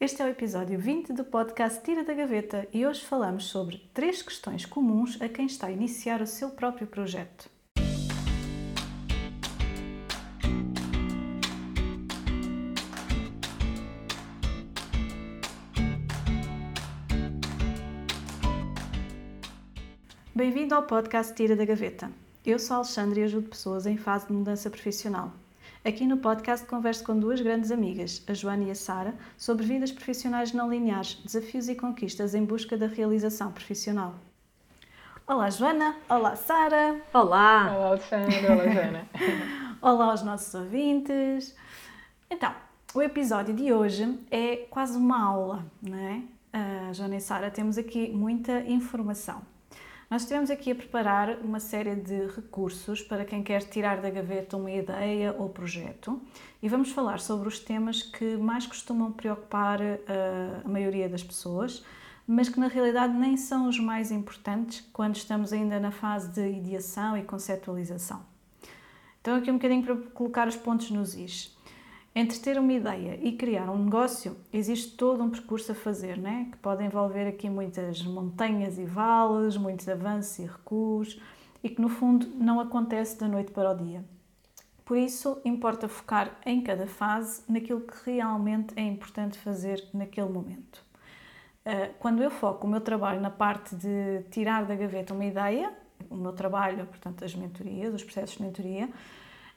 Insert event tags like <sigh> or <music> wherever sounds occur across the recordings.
Este é o episódio 20 do podcast Tira da Gaveta e hoje falamos sobre três questões comuns a quem está a iniciar o seu próprio projeto. Bem-vindo ao podcast Tira da Gaveta. Eu sou a Alexandre e ajudo pessoas em fase de mudança profissional. Aqui no podcast converso com duas grandes amigas, a Joana e a Sara, sobre vidas profissionais não lineares, desafios e conquistas em busca da realização profissional. Olá Joana, olá Sara. Olá. Olá Alexandre, olá Joana. <laughs> olá aos nossos ouvintes. Então, o episódio de hoje é quase uma aula, não é? A Joana e Sara temos aqui muita informação. Nós estivemos aqui a preparar uma série de recursos para quem quer tirar da gaveta uma ideia ou projeto e vamos falar sobre os temas que mais costumam preocupar uh, a maioria das pessoas, mas que na realidade nem são os mais importantes quando estamos ainda na fase de ideação e conceptualização. Então, aqui um bocadinho para colocar os pontos nos is. Entre ter uma ideia e criar um negócio, existe todo um percurso a fazer, né? que pode envolver aqui muitas montanhas e vales, muitos avanços e recuos, e que no fundo não acontece da noite para o dia. Por isso, importa focar em cada fase naquilo que realmente é importante fazer naquele momento. Ah, quando eu foco o meu trabalho na parte de tirar da gaveta uma ideia, o meu trabalho, portanto, as mentorias, os processos de mentoria,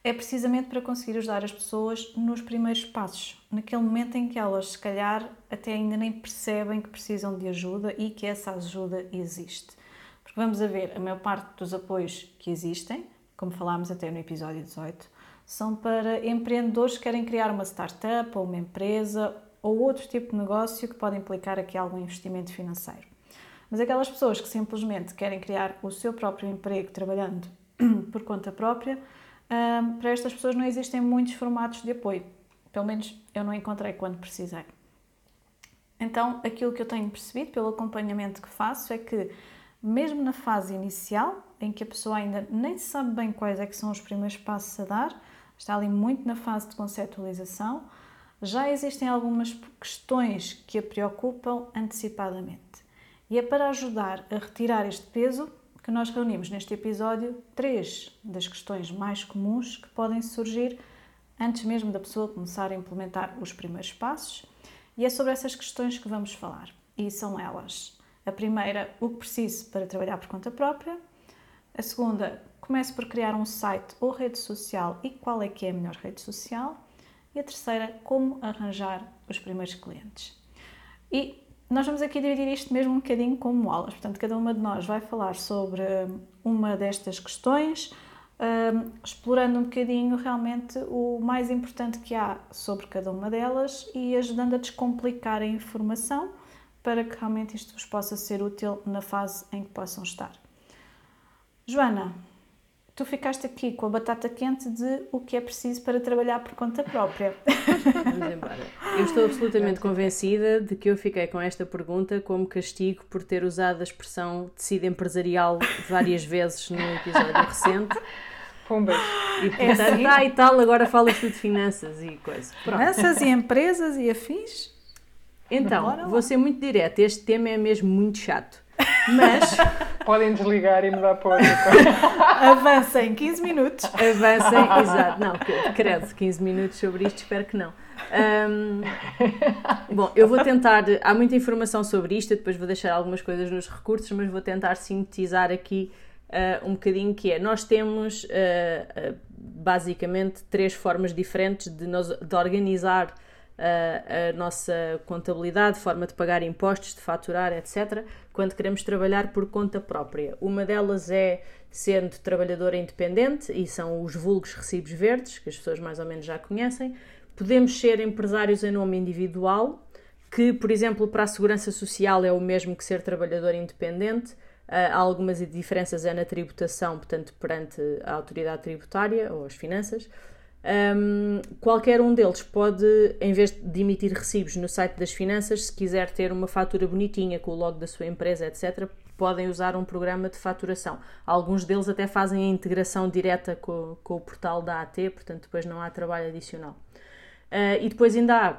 é precisamente para conseguir ajudar as pessoas nos primeiros passos, naquele momento em que elas, se calhar, até ainda nem percebem que precisam de ajuda e que essa ajuda existe. Porque vamos a ver, a maior parte dos apoios que existem, como falámos até no episódio 18, são para empreendedores que querem criar uma startup ou uma empresa ou outro tipo de negócio que pode implicar aqui algum investimento financeiro. Mas aquelas pessoas que simplesmente querem criar o seu próprio emprego trabalhando <clears throat> por conta própria, um, para estas pessoas não existem muitos formatos de apoio. Pelo menos eu não encontrei quando precisei. Então, aquilo que eu tenho percebido pelo acompanhamento que faço é que, mesmo na fase inicial, em que a pessoa ainda nem sabe bem quais é que são os primeiros passos a dar, está ali muito na fase de conceptualização, já existem algumas questões que a preocupam antecipadamente. E é para ajudar a retirar este peso que nós reunimos neste episódio três das questões mais comuns que podem surgir antes mesmo da pessoa começar a implementar os primeiros passos, e é sobre essas questões que vamos falar. E são elas: a primeira, o que preciso para trabalhar por conta própria, a segunda, comece por criar um site ou rede social e qual é que é a melhor rede social, e a terceira, como arranjar os primeiros clientes. E nós vamos aqui dividir isto mesmo um bocadinho como aulas, portanto, cada uma de nós vai falar sobre hum, uma destas questões, um, explorando um bocadinho realmente o mais importante que há sobre cada uma delas e ajudando a descomplicar a informação para que realmente isto vos possa ser útil na fase em que possam estar. Joana, tu ficaste aqui com a batata quente de o que é preciso para trabalhar por conta própria. Vamos embora. Eu estou absolutamente convencida de que eu fiquei com esta pergunta como castigo por ter usado a expressão tecido empresarial várias vezes no episódio recente. Pumbas. E portanto, é assim. ah, e tal, agora falas tu de finanças e coisas. Finanças e empresas e afins? Então, vou ser muito direta, este tema é mesmo muito chato. Mas. <laughs> Podem desligar e mudar para outra Avancem 15 minutos. Avancem, exato. Não, credo, 15 minutos sobre isto, espero que não. Um, bom, eu vou tentar. Há muita informação sobre isto, depois vou deixar algumas coisas nos recursos, mas vou tentar sintetizar aqui uh, um bocadinho que é. Nós temos uh, uh, basicamente três formas diferentes de, nós, de organizar a, nossa contabilidade, forma de pagar impostos, de faturar, etc., quando queremos trabalhar por conta própria. Uma delas é sendo trabalhadora independente, e são os vulgos recibos verdes, que as pessoas mais ou menos já conhecem. Podemos ser empresários em nome individual, que, por exemplo, para a segurança social é o mesmo que ser trabalhador independente. Há algumas diferenças é na tributação, portanto, perante a autoridade tributária ou as finanças. Um, qualquer um deles pode, em vez de emitir recibos no site das finanças, se quiser ter uma fatura bonitinha com o logo da sua empresa, etc., podem usar um programa de faturação. Alguns deles até fazem a integração direta com, com o portal da AT, portanto, depois não há trabalho adicional. Uh, e depois ainda há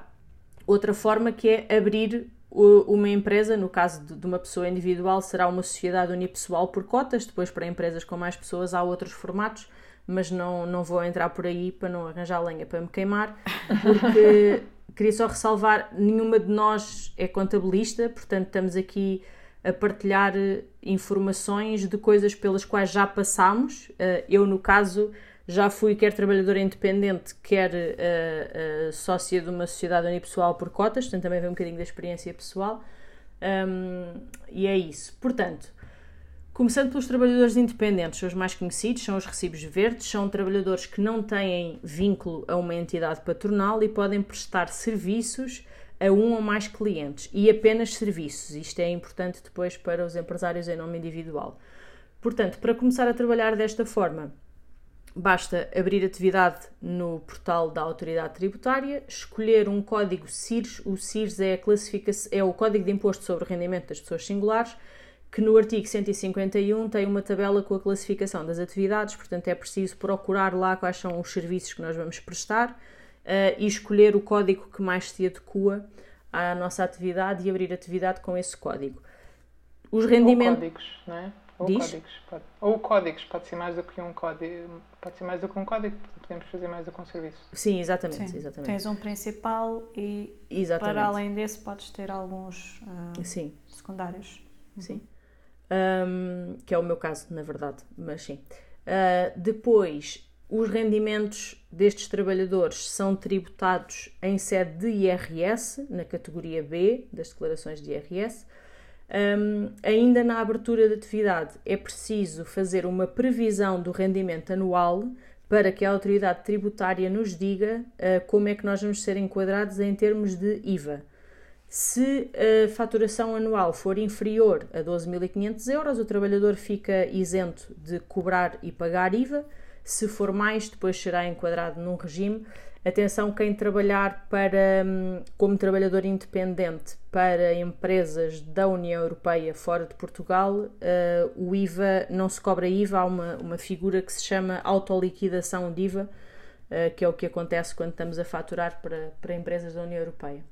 outra forma que é abrir uma empresa, no caso de uma pessoa individual, será uma sociedade unipessoal por cotas, depois para empresas com mais pessoas há outros formatos, mas não, não vou entrar por aí para não arranjar lenha para me queimar, porque <laughs> queria só ressalvar, nenhuma de nós é contabilista, portanto estamos aqui a partilhar eh, informações de coisas pelas quais já passamos. Eh, Eu, no caso, já fui quer trabalhadora independente, quer eh, eh, sócia de uma sociedade unipessoal por cotas, portanto também vem um bocadinho da experiência pessoal. Um, e é isso. Portanto, começando pelos trabalhadores independentes, os mais conhecidos, são os recibos verdes, são trabalhadores que não têm vínculo a uma entidade patronal e podem prestar serviços a um ou mais clientes e apenas serviços. Isto é importante depois para os empresários em nome individual. Portanto, para começar a trabalhar desta forma, basta abrir atividade no portal da Autoridade Tributária, escolher um código CIRS. O CIRS é, é o Código de Imposto sobre o Rendimento das Pessoas Singulares, que no artigo 151 tem uma tabela com a classificação das atividades, portanto é preciso procurar lá quais são os serviços que nós vamos prestar eh, e escolher o código que mais se adequa à nossa atividade e abrir atividade com esse código. Os Ou rendimentos. códigos, não é? Ou Diz? códigos. Pode. Ou códigos, pode ser mais do que um código. Pode ser mais do que um código, podemos fazer mais do que um serviço. Sim, exatamente, Sim. exatamente. Tens um principal e exatamente. para além desse podes ter alguns Sim. secundários. Sim. Um, que é o meu caso, na verdade, mas sim. Uh, depois, os rendimentos destes trabalhadores são tributados em sede de IRS, na categoria B das declarações de IRS. Um, ainda na abertura da atividade é preciso fazer uma previsão do rendimento anual para que a autoridade tributária nos diga uh, como é que nós vamos ser enquadrados em termos de IVA. Se a faturação anual for inferior a 12.500 euros, o trabalhador fica isento de cobrar e pagar IVA. Se for mais, depois será enquadrado num regime. Atenção, quem trabalhar para, hum, como trabalhador independente para empresas da União Europeia fora de Portugal, eh, o IVA não se cobra IVA, há uma, uma figura que se chama autoliquidação de IVA, eh, que é o que acontece quando estamos a faturar para, para empresas da União Europeia.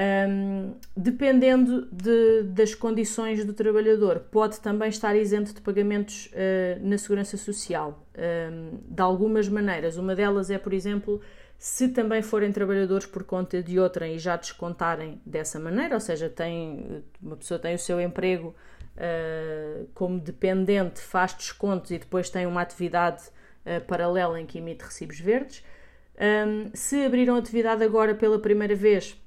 Um, dependendo de- das condições do trabalhador, pode também estar isento de pagamentos uh, na Segurança Social, um, de algumas maneiras. Uma delas é, por exemplo, se também forem trabalhadores por conta de outrem e já descontarem dessa maneira, ou seja, tem, uma pessoa tem o seu emprego uh, como dependente, faz descontos e depois tem uma atividade uh, paralela em que emite recibos verdes. Um, se abriram atividade agora pela primeira vez,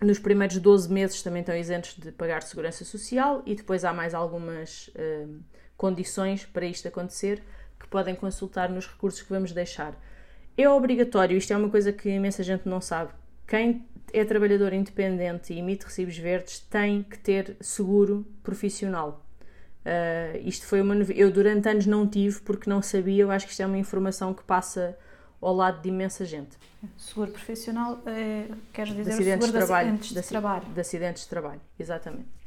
nos primeiros 12 meses também estão isentos de pagar segurança social e depois há mais algumas hum, condições para isto acontecer que podem consultar nos recursos que vamos deixar. É obrigatório, isto é uma coisa que imensa gente não sabe. Quem é trabalhador independente e emite recibos verdes tem que ter seguro profissional. Uh, isto foi uma Eu durante anos não tive porque não sabia, eu acho que isto é uma informação que passa ao lado de imensa gente. Seguro profissional, é, queres De dizer o acidentes seguro de trabalho. de acidentes de, de trabalho. de acidentes de trabalho, exatamente.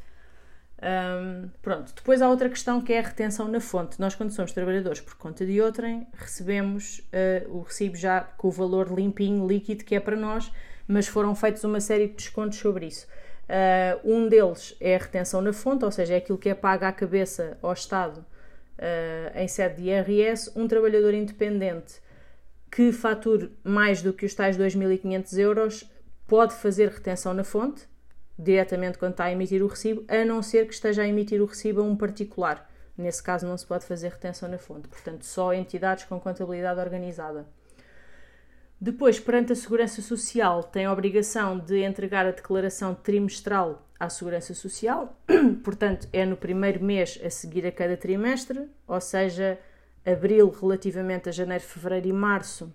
Hum, pronto, depois há outra questão que é a retenção na fonte. Nós, quando somos trabalhadores por conta de outrem, recebemos uh, o recibo já com o valor limpinho, líquido, que é para nós, mas foram feitos uma série de descontos sobre isso. Uh, um deles é a retenção na fonte, ou seja, é aquilo que é pago à cabeça ao Estado uh, em sede de IRS. Um trabalhador independente que fature mais do que os tais 2.500 euros pode fazer retenção na fonte, diretamente quando está a emitir o recibo, a não ser que esteja a emitir o recibo a um particular. Nesse caso não se pode fazer retenção na fonte, portanto só entidades com contabilidade organizada. Depois, perante a Segurança Social, tem a obrigação de entregar a declaração trimestral à Segurança Social, <clears throat> portanto é no primeiro mês a seguir a cada trimestre, ou seja, abril relativamente a janeiro, fevereiro e março,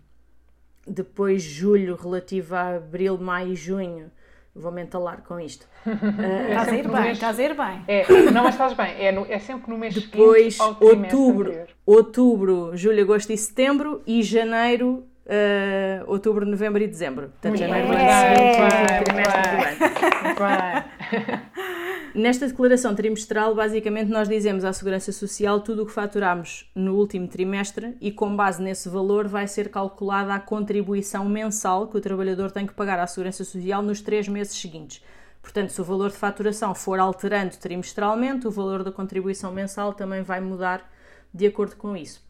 depois julho relativo a abril, maio e junho. Vou me entalar com isto. <laughs> Estás a ir bem, mês- estás a ir bem. É, não, mas estás bem. É, no- é sempre no mês Depois seguinte outubro, anterior. outubro, julho, agosto e setembro e janeiro, eh, outubro, novembro e dezembro. Portanto, janeiro bem, seguinte, muito bem, muito ano. Muito bem. Nesta declaração trimestral, basicamente, nós dizemos à Segurança Social tudo o que faturamos no último trimestre e, com base nesse valor, vai ser calculada a contribuição mensal que o trabalhador tem que pagar à Segurança Social nos três meses seguintes. Portanto, se o valor de faturação for alterando trimestralmente, o valor da contribuição mensal também vai mudar de acordo com isso.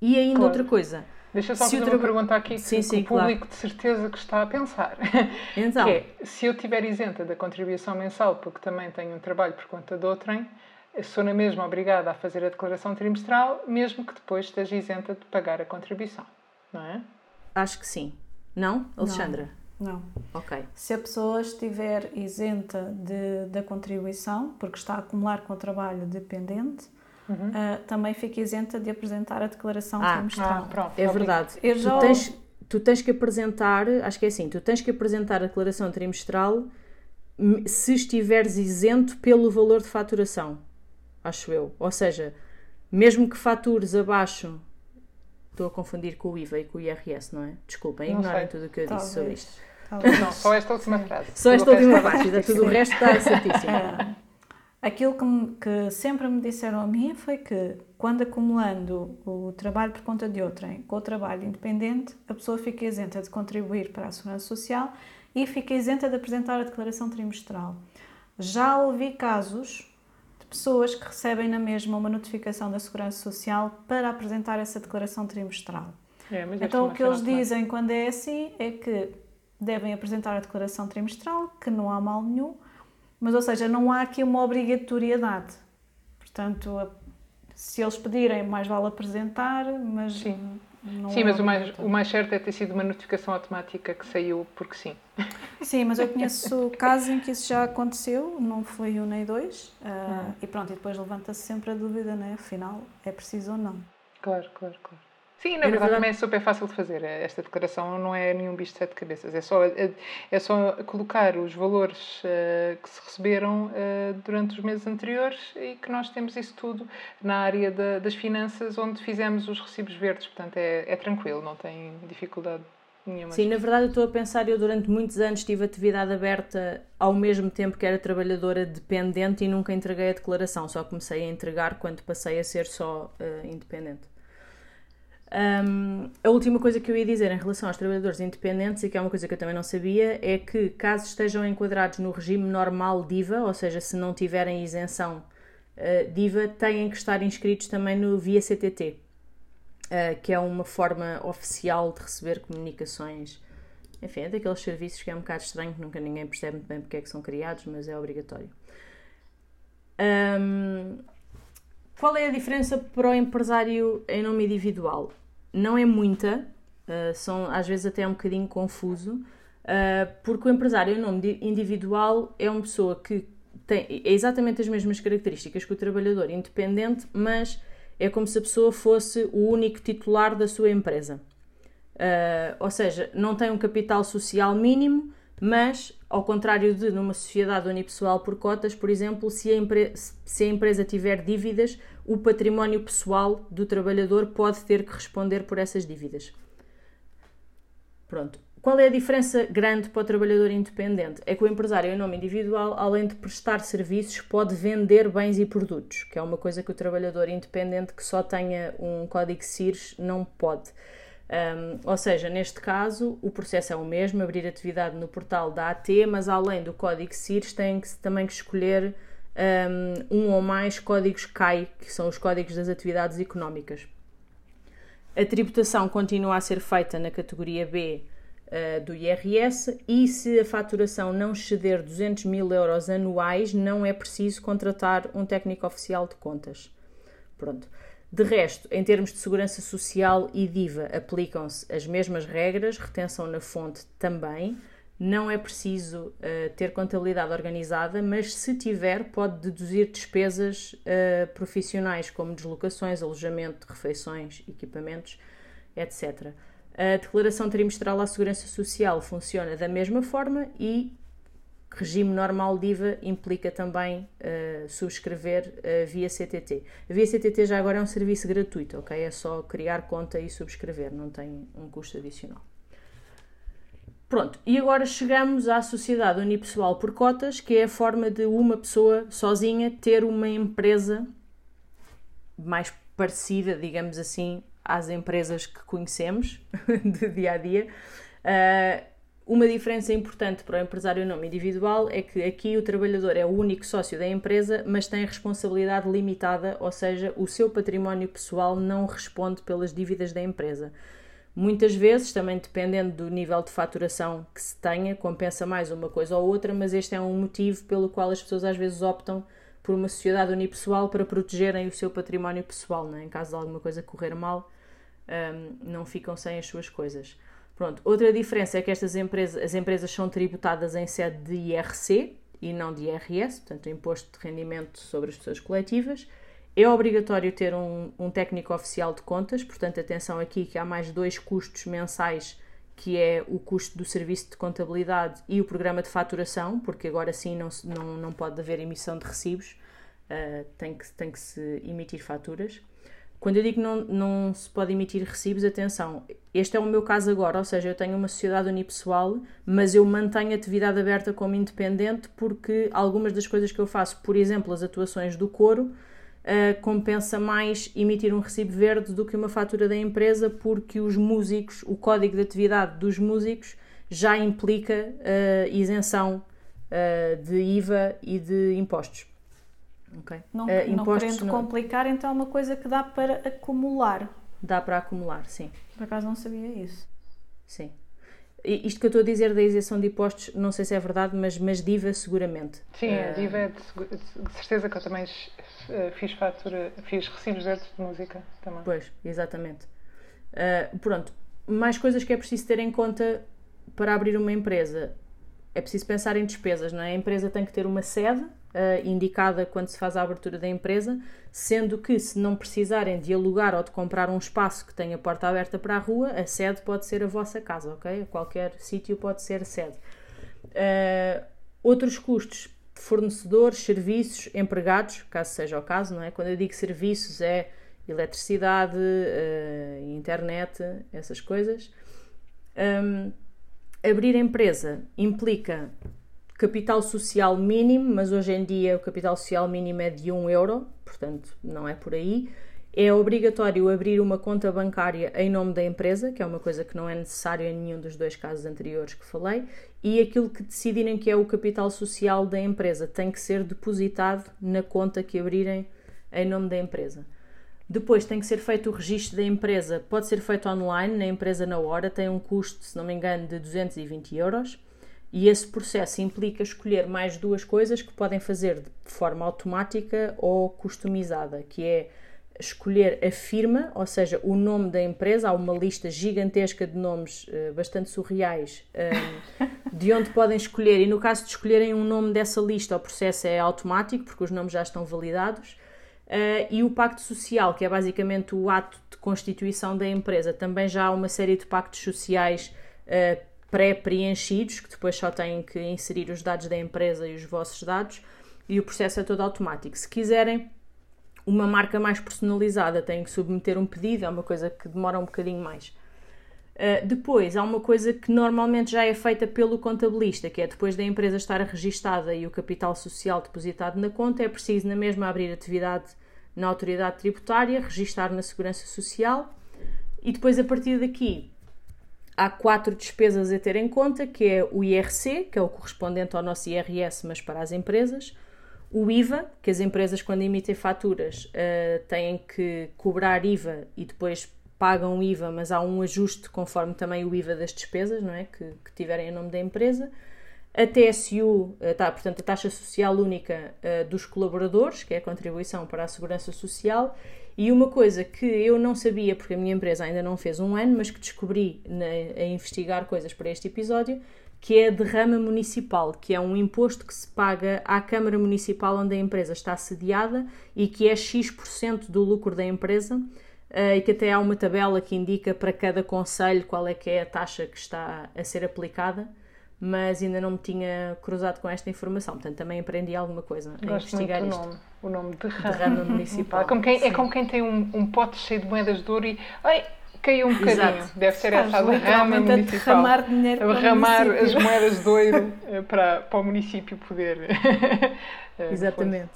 E ainda Claro. outra coisa. Deixa só Se fazer uma traba- pergunta aqui que, Sim, que sim, o público de certeza que está a pensar. <laughs> Então, Que é, se eu estiver isenta da contribuição mensal, porque também tenho um trabalho por conta de outrem, eu sou na mesma obrigada a fazer a declaração trimestral, mesmo que depois esteja isenta de pagar a contribuição. Não é? acho que sim. Não, Alexandra? Não. Ok. Se a pessoa estiver isenta de, da contribuição, porque está a acumular com o trabalho dependente, ah, também fica isenta de apresentar a declaração Ah, trimestral. Ah, pronto. É verdade. Eu já- Tu, tens, tu tens que apresentar, acho que é assim, tu tens que apresentar a declaração trimestral m- se estiveres isento pelo valor de faturação, acho eu. Ou seja, mesmo que fatures abaixo, estou a confundir com o IVA e com o IRS, não é? Desculpem, ignorem tudo o que eu disse sobre isto. Talvez. Não, só esta última frase. Só Tudo esta última bem. tudo o resto está certíssimo. <laughs> É, aquilo que, me- que sempre me disseram a mim foi que quando acumulando o trabalho por conta de outrem com o trabalho independente, a pessoa fica isenta de contribuir para a Segurança Social e fica isenta de apresentar a declaração trimestral. Já ouvi casos de pessoas que recebem na mesma uma notificação da Segurança Social para apresentar essa declaração trimestral. É, Então, o que eles automática. dizem quando é assim é que devem apresentar a declaração trimestral, que não há mal nenhum, mas, ou seja, não há aqui uma obrigatoriedade. Portanto, se eles pedirem, mais vale apresentar, mas Sim. não Sim, é mas o mais, o mais certo é ter sido uma notificação automática que saiu porque sim. <laughs> Sim, mas eu conheço <laughs> casos em que isso já aconteceu, não foi um nem dois, ah, Hum. e pronto, e depois levanta-se sempre a dúvida, né? Afinal, é preciso ou não. Claro, claro, claro. Sim, na verdade, também é super fácil de fazer. Esta declaração não é nenhum bicho de sete cabeças. É só, é, é só colocar os valores eh, que se receberam eh, durante os meses anteriores e que nós temos isso tudo na área da- das finanças, onde fizemos os recibos verdes. Portanto, é, é tranquilo, não tem dificuldade nenhuma. Sim, na verdade eu estou a pensar, eu durante muitos anos tive atividade aberta ao mesmo tempo que era trabalhadora dependente e nunca entreguei a declaração, só comecei a entregar quando passei a ser só eh, independente. Ahm, a última coisa que eu ia dizer em relação aos trabalhadores independentes, e que é uma coisa que eu também não sabia, é que caso estejam enquadrados no regime normal DIVA, ou seja, se não tiverem isenção eh, DIVA, têm que estar inscritos também no via CTT, eh, que é uma forma oficial de receber comunicações. Enfim, é daqueles serviços que é um bocado estranho, que nunca ninguém percebe muito bem porque é que são criados, mas é obrigatório. Ahm, qual é a diferença para o empresário em nome individual? Não é muita, uh, são às vezes até um bocadinho confuso, uh, porque o empresário em nome individual é uma pessoa que tem é exatamente as mesmas características que o trabalhador independente, mas é como se a pessoa fosse o único titular da sua empresa. Uh, ou seja, não tem um capital social mínimo, mas, ao contrário de numa sociedade unipessoal por cotas, por exemplo, se a, se a empresa tiver dívidas, o património pessoal do trabalhador pode ter que responder por essas dívidas. Pronto. Qual é a diferença grande para o trabalhador independente? É que o empresário em nome individual, além de prestar serviços, pode vender bens e produtos, que é uma coisa que o trabalhador independente que só tenha um código CIRS não pode. Um, ou seja, neste caso, o processo é o mesmo, abrir atividade no portal da AT, mas além do código CIRS, tem que, também que escolher um, ou mais códigos CAI, que são os códigos das atividades económicas. A tributação continua a ser feita na categoria B uh, do IRS e se a faturação não exceder 200 mil euros anuais, não é preciso contratar um técnico oficial de contas. Pronto. De resto, em termos de segurança social e DIVA, aplicam-se as mesmas regras, retenção na fonte também. Não é preciso uh, ter contabilidade organizada, mas se tiver, pode deduzir despesas uh, profissionais como deslocações, alojamento, refeições, equipamentos, etc. A declaração trimestral à Segurança Social funciona da mesma forma e regime normal DIVA implica também uh, subscrever uh, via CTT. A via CTT já agora é um serviço gratuito, ok? É só criar conta e subscrever, não tem um custo adicional. Pronto, e agora chegamos à sociedade unipessoal por cotas, que é a forma de uma pessoa sozinha ter uma empresa mais parecida, digamos assim, às empresas que conhecemos <laughs> de dia a dia. Uh, uma diferença importante para o empresário nome individual é que aqui o trabalhador é o único sócio da empresa, mas tem responsabilidade limitada, ou seja, o seu património pessoal não responde pelas dívidas da empresa. Muitas vezes, também dependendo do nível de faturação que se tenha, compensa mais uma coisa ou outra, mas este é um motivo pelo qual as pessoas às vezes optam por uma sociedade unipessoal para protegerem o seu património pessoal, né? em caso de alguma coisa correr mal, um, não ficam sem as suas coisas. Pronto, outra diferença é que estas empresas, as empresas são tributadas em sede de IRC e não de IRS, portanto, Imposto de Rendimento sobre as Pessoas Coletivas, é obrigatório ter um, um, técnico oficial de contas, portanto, atenção aqui que há mais dois custos mensais, que é o custo do serviço de contabilidade e o programa de faturação, porque agora sim não, não, não pode haver emissão de recibos, uh, tem, que, tem que se emitir faturas. Quando eu digo não, não se pode emitir recibos, atenção, este é o meu caso agora, ou seja, eu tenho uma sociedade unipessoal, mas eu mantenho a atividade aberta como independente porque algumas das coisas que eu faço, por exemplo, as atuações do coro, uh, compensa mais emitir um recibo verde do que uma fatura da empresa, porque os músicos, o código de atividade dos músicos já implica uh, isenção uh, de IVA e de impostos. Okay. Não, não querendo não... complicar, então é uma coisa que dá para acumular. Dá para acumular, sim. Por acaso não sabia isso. Sim. Isto que eu estou a dizer da isenção de impostos, não sei se é verdade, mas, mas DIVA seguramente. Sim, a DIVA é de, de certeza que eu também eh, fiz fatura, fiz recibos verdes de música também. Pois, exatamente. Uh, pronto, mais coisas que é preciso ter em conta para abrir uma empresa. É preciso pensar em despesas, não é? A empresa tem que ter uma sede, uh, indicada quando se faz a abertura da empresa, sendo que se não precisarem de alugar ou de comprar um espaço que tenha porta aberta para a rua, a sede pode ser a vossa casa, ok? Qualquer sítio pode ser sede. Uh, outros custos, fornecedores, serviços, empregados, caso seja o caso, não é? Quando eu digo serviços é eletricidade, uh, internet, essas coisas. Um, abrir empresa implica capital social mínimo, mas hoje em dia o capital social mínimo é de 1 euro, portanto não é por aí. É obrigatório abrir uma conta bancária em nome da empresa, que é uma coisa que não é necessário em nenhum dos dois casos anteriores que falei, e aquilo que decidirem que é o capital social da empresa tem que ser depositado na conta que abrirem em nome da empresa. Depois tem que ser feito o registro da empresa, pode ser feito online, na empresa na hora, tem um custo, se não me engano, de 220 euros e esse processo implica escolher mais duas coisas que podem fazer de forma automática ou customizada, que é escolher a firma, ou seja, o nome da empresa. Há uma lista gigantesca de nomes uh, bastante surreais um, de onde podem escolher. E no caso de escolherem um nome dessa lista, o processo é automático, porque os nomes já estão validados. Uh, e o pacto social, que é basicamente o ato de constituição da empresa. Também já há uma série de pactos sociais uh, pré-preenchidos, que depois só têm que inserir os dados da empresa e os vossos dados, e o processo é todo automático. Se quiserem uma marca mais personalizada, têm que submeter um pedido, é uma coisa que demora um bocadinho mais. Uh, depois, há uma coisa que normalmente já é feita pelo contabilista, que é depois da empresa estar registada e o capital social depositado na conta, é preciso na mesma abrir atividade na autoridade tributária, registar na segurança social e depois a partir daqui há quatro despesas a ter em conta, que é o IRC, que é o correspondente ao nosso IRS, mas para as empresas, o IVA, que as empresas quando emitem faturas uh, têm que cobrar IVA e depois pagam IVA, mas há um ajuste conforme também o IVA das despesas, não é? Que, que tiverem em nome da empresa. A TSU, eh, tá, portanto, a taxa social única uh, dos colaboradores, que é a contribuição para a segurança social, e uma coisa que eu não sabia, porque a minha empresa ainda não fez um ano, mas que descobri na, a investigar coisas para este episódio, que é a derrama municipal, que é um imposto que se paga à Câmara Municipal onde a empresa está sediada e que é X% do lucro da empresa. Uh, e que até há uma tabela que indica para cada conselho qual é que é a taxa que está a ser aplicada mas ainda não me tinha cruzado com esta informação, portanto também aprendi alguma coisa a Gosto investigar muito isto. Nome, o nome de rama, municipal. É como quem, é como quem tem um, um, pote cheio de moedas de ouro e ai, caiu um bocadinho. Exato. Deve ser Estás essa a derrama literalmente a municipal. derramar dinheiro A para o derramar município. as moedas de ouro <laughs> eh, para, para o município poder. <laughs> eh, Exatamente.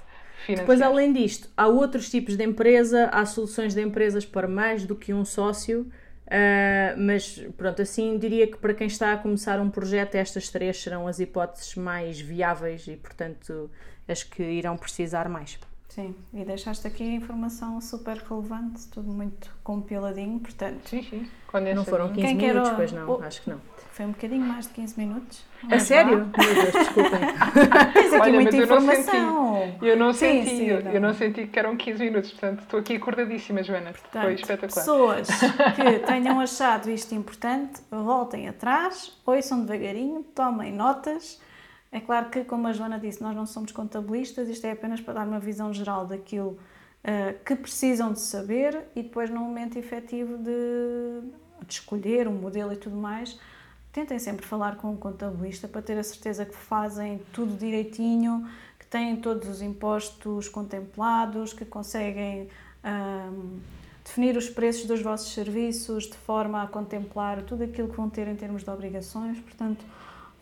financiar. Depois, além disto, há outros tipos de empresa, há soluções de empresas para mais do que um sócio, ah, mas pronto, assim diria que para quem está a começar um projeto, estas três serão as hipóteses mais viáveis e, portanto, as que irão precisar mais. Sim, e deixaste aqui a informação super relevante, tudo muito compiladinho, portanto, Sim, sim. Condensadinho. Não foram 15 Quem minutos, pois não, o- acho que não. Foi um bocadinho mais de 15 minutos. A Mas sério? Meu Deus, desculpem. <laughs> Tens aqui Olha, muita mas eu não informação. Eu não Sim, senti, sim, eu, não. eu não senti que eram 15 minutos, portanto estou aqui acordadíssima, Joana. Foi Portanto, espetacular. pessoas <laughs> que tenham achado isto importante, voltem atrás, ouçam devagarinho, tomem notas. É claro que, como a Joana disse, nós não somos contabilistas, isto é apenas para dar uma visão geral daquilo ah, que precisam de saber e depois, no momento efetivo de, de escolher um modelo e tudo mais, tentem sempre falar com um contabilista para ter a certeza que fazem tudo direitinho, que têm todos os impostos contemplados, que conseguem ahm, definir os preços dos vossos serviços de forma a contemplar tudo aquilo que vão ter em termos de obrigações. Portanto,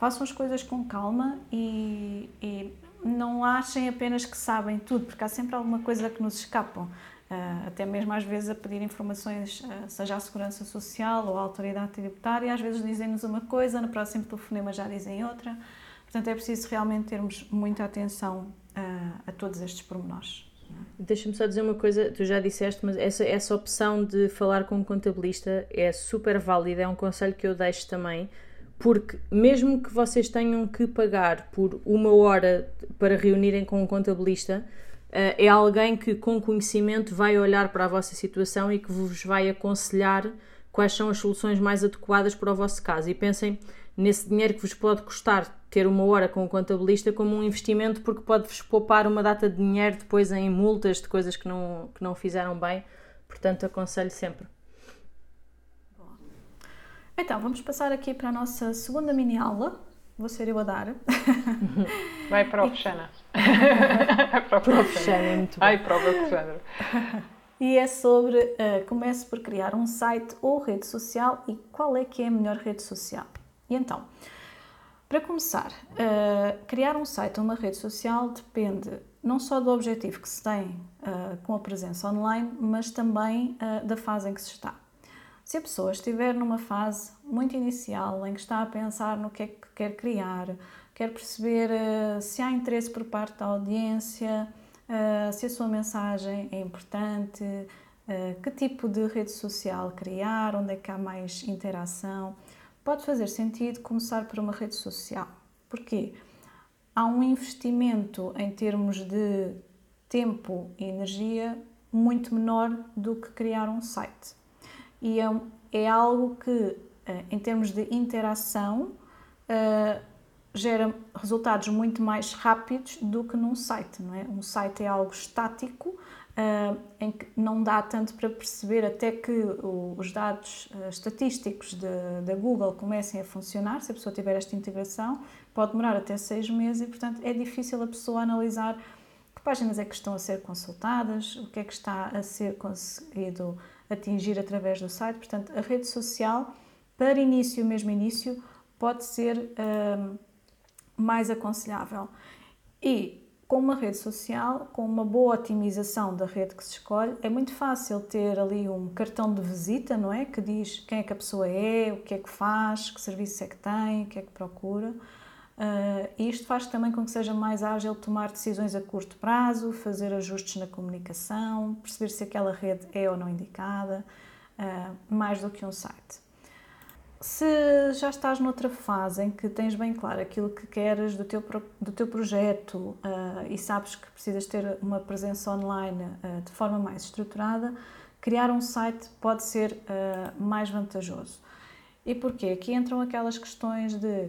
façam as coisas com calma e, e não achem apenas que sabem tudo, porque há sempre alguma coisa que nos escapam. Ah, até mesmo às vezes a pedir informações, ah, seja à Segurança Social ou à Autoridade Tributária, às vezes dizem-nos uma coisa, no próximo telefonema já dizem outra. Portanto, é preciso realmente termos muita atenção ah, a todos estes pormenores. Deixa-me só dizer uma coisa, tu já disseste, mas essa, essa opção de falar com um contabilista é super válida, é um conselho que eu deixo também, porque mesmo que vocês tenham que pagar por uma hora para reunirem com um contabilista, é alguém que com conhecimento vai olhar para a vossa situação e que vos vai aconselhar quais são as soluções mais adequadas para o vosso caso. E pensem nesse dinheiro que vos pode custar ter uma hora com um contabilista como um investimento, porque pode-vos poupar uma data de dinheiro depois em multas de coisas que não, que não fizeram bem. Portanto, aconselho sempre. Então, vamos passar aqui para a nossa segunda mini aula. Vou ser eu a dar. <laughs> Vai para o Xana. <laughs> para o. Xana, é. Ai. E é sobre uh, comece por criar um site ou rede social e qual é que é a melhor rede social. E então, para começar, uh, criar um site ou uma rede social depende não só do objetivo que se tem uh, com a presença online, mas também da fase em que se está. Se a pessoa estiver numa fase muito inicial, em que está a pensar no que é que quer criar, quer perceber uh, se há interesse por parte da audiência, uh, se a sua mensagem é importante, uh, que tipo de rede social criar, onde é que há mais interação, pode fazer sentido começar por uma rede social. Porquê? Há um investimento em termos de tempo e energia muito menor do que criar um site e é, é algo que, em termos de interação, uh, gera resultados muito mais rápidos do que num site, não é? Um site é algo estático, uh, em que não dá tanto para perceber até que o, os dados uh, estatísticos da Google comecem a funcionar, se a pessoa tiver esta integração, pode demorar até seis meses e, portanto, é difícil a pessoa analisar que páginas é que estão a ser consultadas, o que é que está a ser conseguido atingir através do site. Portanto, a rede social, para início, mesmo início, pode ser um, mais aconselhável. E com uma rede social, com uma boa otimização da rede que se escolhe, é muito fácil ter ali um cartão de visita, não é? Que diz quem é que a pessoa é, o que é que faz, que serviço é que tem, o que é que procura. Uh, isto faz também com que seja mais ágil tomar decisões a curto prazo, fazer ajustes na comunicação, perceber se aquela rede é ou não indicada, uh, mais do que um site. Se já estás noutra fase em que tens bem claro aquilo que queres do teu, do teu projeto uh, e sabes que precisas ter uma presença online de forma mais estruturada, criar um site pode ser mais vantajoso. E porquê? Aqui entram aquelas questões de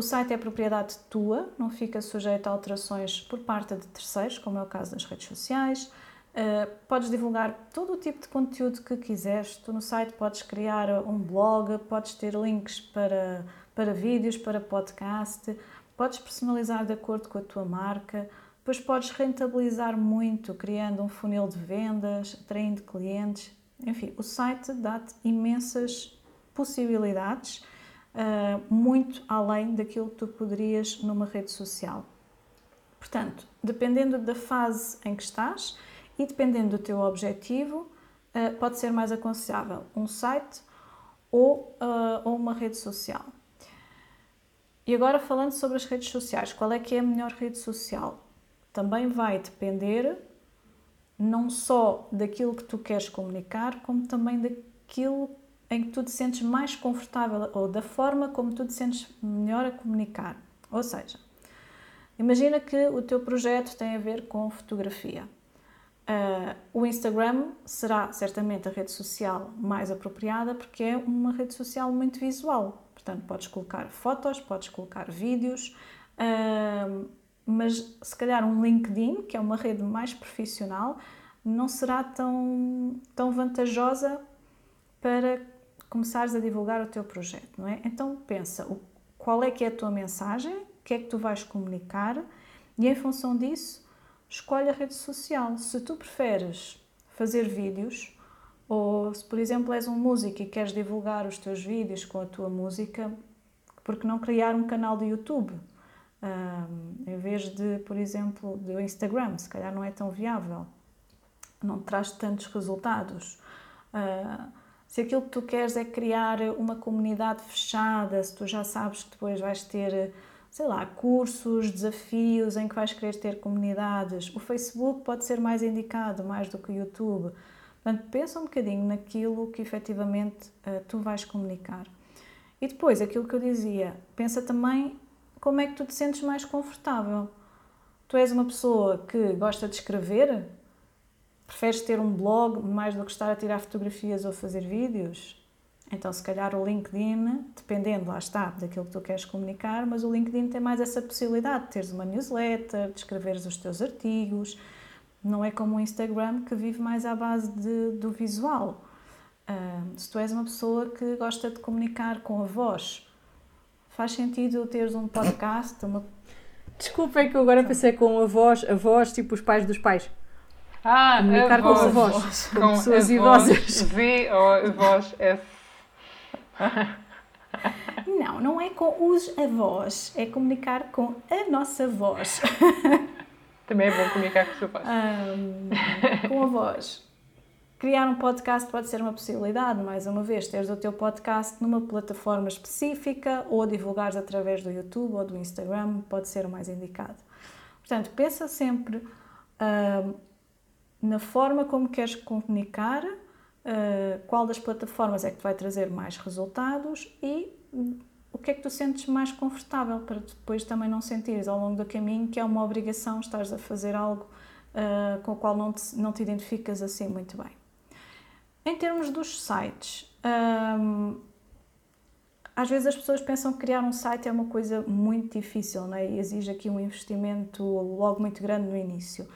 o site é propriedade tua, não fica sujeito a alterações por parte de terceiros, como é o caso das redes sociais. Uh, podes divulgar todo o tipo de conteúdo que quiseres. Tu no site podes criar um blog, podes ter links para, para vídeos, para podcast, podes personalizar de acordo com a tua marca, depois podes rentabilizar muito criando um funil de vendas, atraindo clientes. Enfim, o site dá-te imensas possibilidades, uh, muito além daquilo que tu poderias numa rede social. Portanto, dependendo da fase em que estás e dependendo do teu objetivo, uh, pode ser mais aconselhável um site ou, uh, ou uma rede social. E agora falando sobre as redes sociais, qual é que é a melhor rede social? Também vai depender não só daquilo que tu queres comunicar, como também daquilo em que tu te sentes mais confortável ou da forma como tu te sentes melhor a comunicar. Ou seja, imagina que o teu projeto tem a ver com fotografia. Uh, o Instagram será certamente a rede social mais apropriada porque é uma rede social muito visual. Portanto, podes colocar fotos, podes colocar vídeos, uh, mas se calhar um LinkedIn, que é uma rede mais profissional, não será tão, tão vantajosa para começares a divulgar o teu projeto, não é? Então pensa, qual é que é a tua mensagem, o que é que tu vais comunicar e em função disso escolhe a rede social. Se tu preferes fazer vídeos ou se por exemplo és um músico e queres divulgar os teus vídeos com a tua música, porque não criar um canal de YouTube? Um, em vez de, por exemplo, do Instagram, se calhar não é tão viável, não traz tantos resultados. Uh, se aquilo que tu queres é criar uma comunidade fechada, se tu já sabes que depois vais ter, sei lá, cursos, desafios em que vais querer ter comunidades, o Facebook pode ser mais indicado, mais do que o YouTube. Portanto, pensa um bocadinho naquilo que efetivamente uh, tu vais comunicar. E depois, aquilo que eu dizia, pensa também como é que tu te sentes mais confortável. Tu és uma pessoa que gosta de escrever? Preferes ter um blog mais do que estar a tirar fotografias ou fazer vídeos? Então, se calhar o LinkedIn, dependendo, lá está, daquilo que tu queres comunicar, mas o LinkedIn tem mais essa possibilidade de teres uma newsletter, de escreveres os teus artigos. Não é como o Instagram que vive mais à base de, do visual. Uh, se tu és uma pessoa que gosta de comunicar com a voz, faz sentido teres um podcast, uma... Desculpa, é que eu agora pensei com a voz, a voz tipo os pais dos pais. Ah, Comunicar com voz, avós, com, com pessoas idosas. V ou avós S. Não, não é com os avós, é comunicar com a nossa voz. Também é bom comunicar com o seu pai. Um, com a voz. Criar um podcast pode ser uma possibilidade, mais uma vez, teres o teu podcast numa plataforma específica ou divulgares através do YouTube ou do Instagram, pode ser o mais indicado. Portanto, pensa sempre uh, na forma como queres comunicar, uh, qual das plataformas é que vai trazer mais resultados e o que é que tu sentes mais confortável para depois também não sentires ao longo do caminho que é uma obrigação estares a fazer algo uh, com o qual não te, não te identificas assim muito bem. Em termos dos sites, um, às vezes as pessoas pensam que criar um site é uma coisa muito difícil não é? e exige aqui um investimento logo muito grande no início.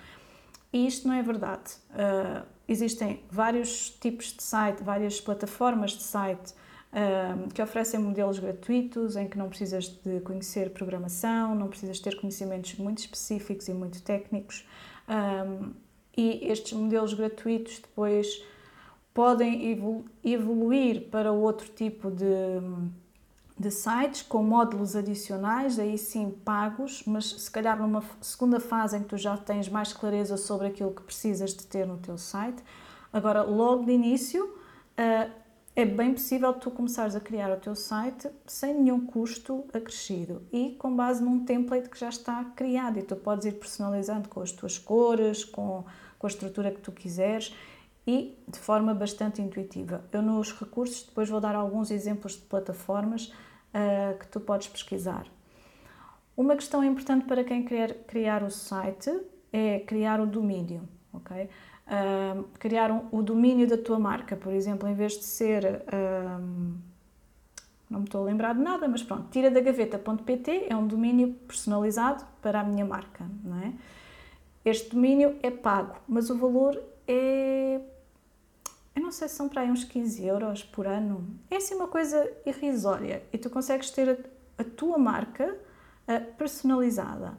E isto não é verdade. Uh, existem vários tipos de site, várias plataformas de site uh, que oferecem modelos gratuitos em que não precisas de conhecer programação, não precisas ter conhecimentos muito específicos e muito técnicos. Um, e estes modelos gratuitos depois podem evoluir para outro tipo de, de sites com módulos adicionais, aí sim pagos, mas se calhar numa segunda fase em que tu já tens mais clareza sobre aquilo que precisas de ter no teu site. Agora, logo de início, uh, é bem possível tu começares a criar o teu site sem nenhum custo acrescido e com base num template que já está criado e tu podes ir personalizando com as tuas cores, com a estrutura que tu quiseres e de forma bastante intuitiva. Eu nos recursos depois vou dar alguns exemplos de plataformas uh, que tu podes pesquisar. Uma questão importante para quem quer criar o site é criar o domínio, ok? Uh, criar um, o domínio da tua marca, por exemplo, em vez de ser uh, não me estou a lembrar de nada, mas pronto, tira da gaveta.pt é um domínio personalizado para a minha marca, não é? Este domínio é pago, mas o valor é eu não sei se são para aí uns 15 euros por ano. É assim uma coisa irrisória e tu consegues ter a, a tua marca uh, personalizada.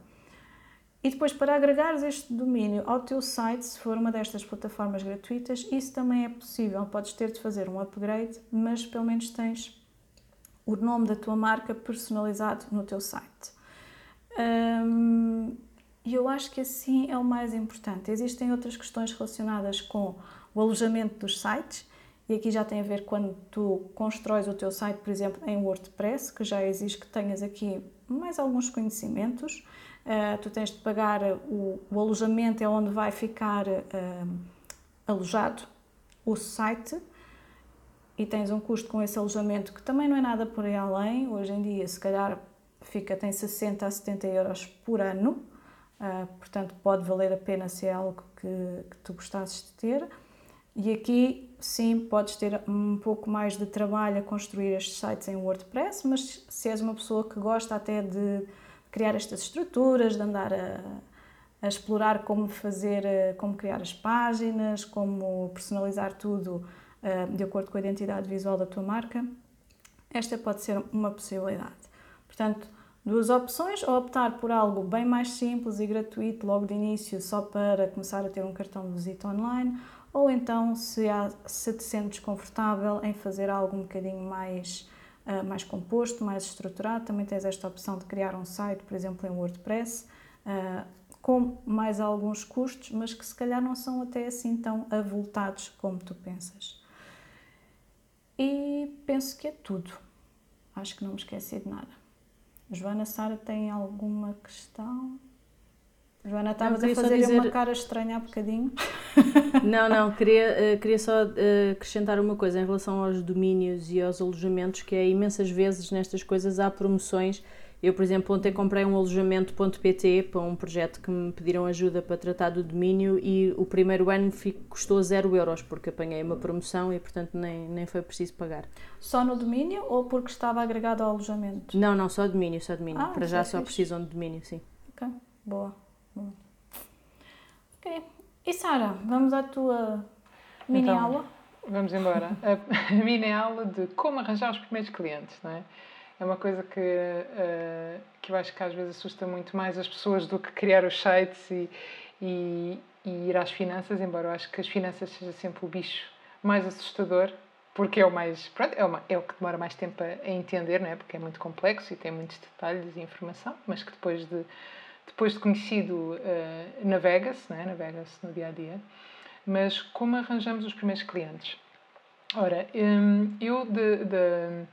E depois, para agregares este domínio ao teu site, se for uma destas plataformas gratuitas, isso também é possível. Podes ter de fazer um upgrade, mas pelo menos tens o nome da tua marca personalizado no teu site. E eu acho que assim é o mais importante. Existem outras questões relacionadas com o alojamento dos sites, e aqui já tem a ver quando tu constróis o teu site, por exemplo, em WordPress, que já exige que tenhas aqui mais alguns conhecimentos. Uh, tu tens de pagar o, o, alojamento, é onde vai ficar uh, alojado o site e tens um custo com esse alojamento que também não é nada por aí além. Hoje em dia, se calhar, fica, tem 60 a 70 euros por ano, uh, portanto, pode valer a pena se é algo que, que tu gostasses de ter. E aqui, sim, podes ter um pouco mais de trabalho a construir estes sites em WordPress, mas se és uma pessoa que gosta até de criar estas estruturas, de andar a, a explorar como fazer, eh, como criar as páginas, como personalizar tudo uh, de acordo com a identidade visual da tua marca, esta pode ser uma possibilidade. Portanto, duas opções, ou optar por algo bem mais simples e gratuito logo de início, só para começar a ter um cartão de visita online, ou então se, há, se te sentes confortável em fazer algo um bocadinho mais, uh, mais composto, mais estruturado, também tens esta opção de criar um site, por exemplo, em WordPress, uh, com mais alguns custos, mas que se calhar não são até assim tão avultados como tu pensas. E penso que é tudo. Acho que não me esqueci de nada. Joana Sara tem alguma questão? Joana, estavas a fazer dizer... uma cara estranha há bocadinho. <laughs> Não, não, queria, uh, queria só uh, acrescentar uma coisa em relação aos domínios e aos alojamentos, que é imensas vezes nestas coisas há promoções. Eu, por exemplo, ontem comprei um alojamento.pt para um projeto que me pediram ajuda para tratar do domínio e o primeiro ano custou 0 euros porque apanhei uma promoção e, portanto, nem, nem foi preciso pagar. Só no domínio ou porque estava agregado ao alojamento? Não, não, só domínio, só domínio. Ah, para já é só fixe. precisam de domínio, sim. Ok, boa. Ok. E Sara, vamos à tua mini então, aula? Vamos embora. A, a, <laughs> mini aula de como arranjar os primeiros clientes, não é? É uma coisa que, uh, que eu acho que às vezes assusta muito mais as pessoas do que criar os sites e, e, e ir às finanças, embora eu acho que as finanças seja sempre o bicho mais assustador, porque é o mais pronto, é, uma, é o que demora mais tempo a, a, entender, não é? Porque é muito complexo e tem muitos detalhes e informação, mas que depois de depois de conhecido, uh, navega-se, né? navega-se no dia a dia. Mas como arranjamos os primeiros clientes? Ora, um, eu de, de,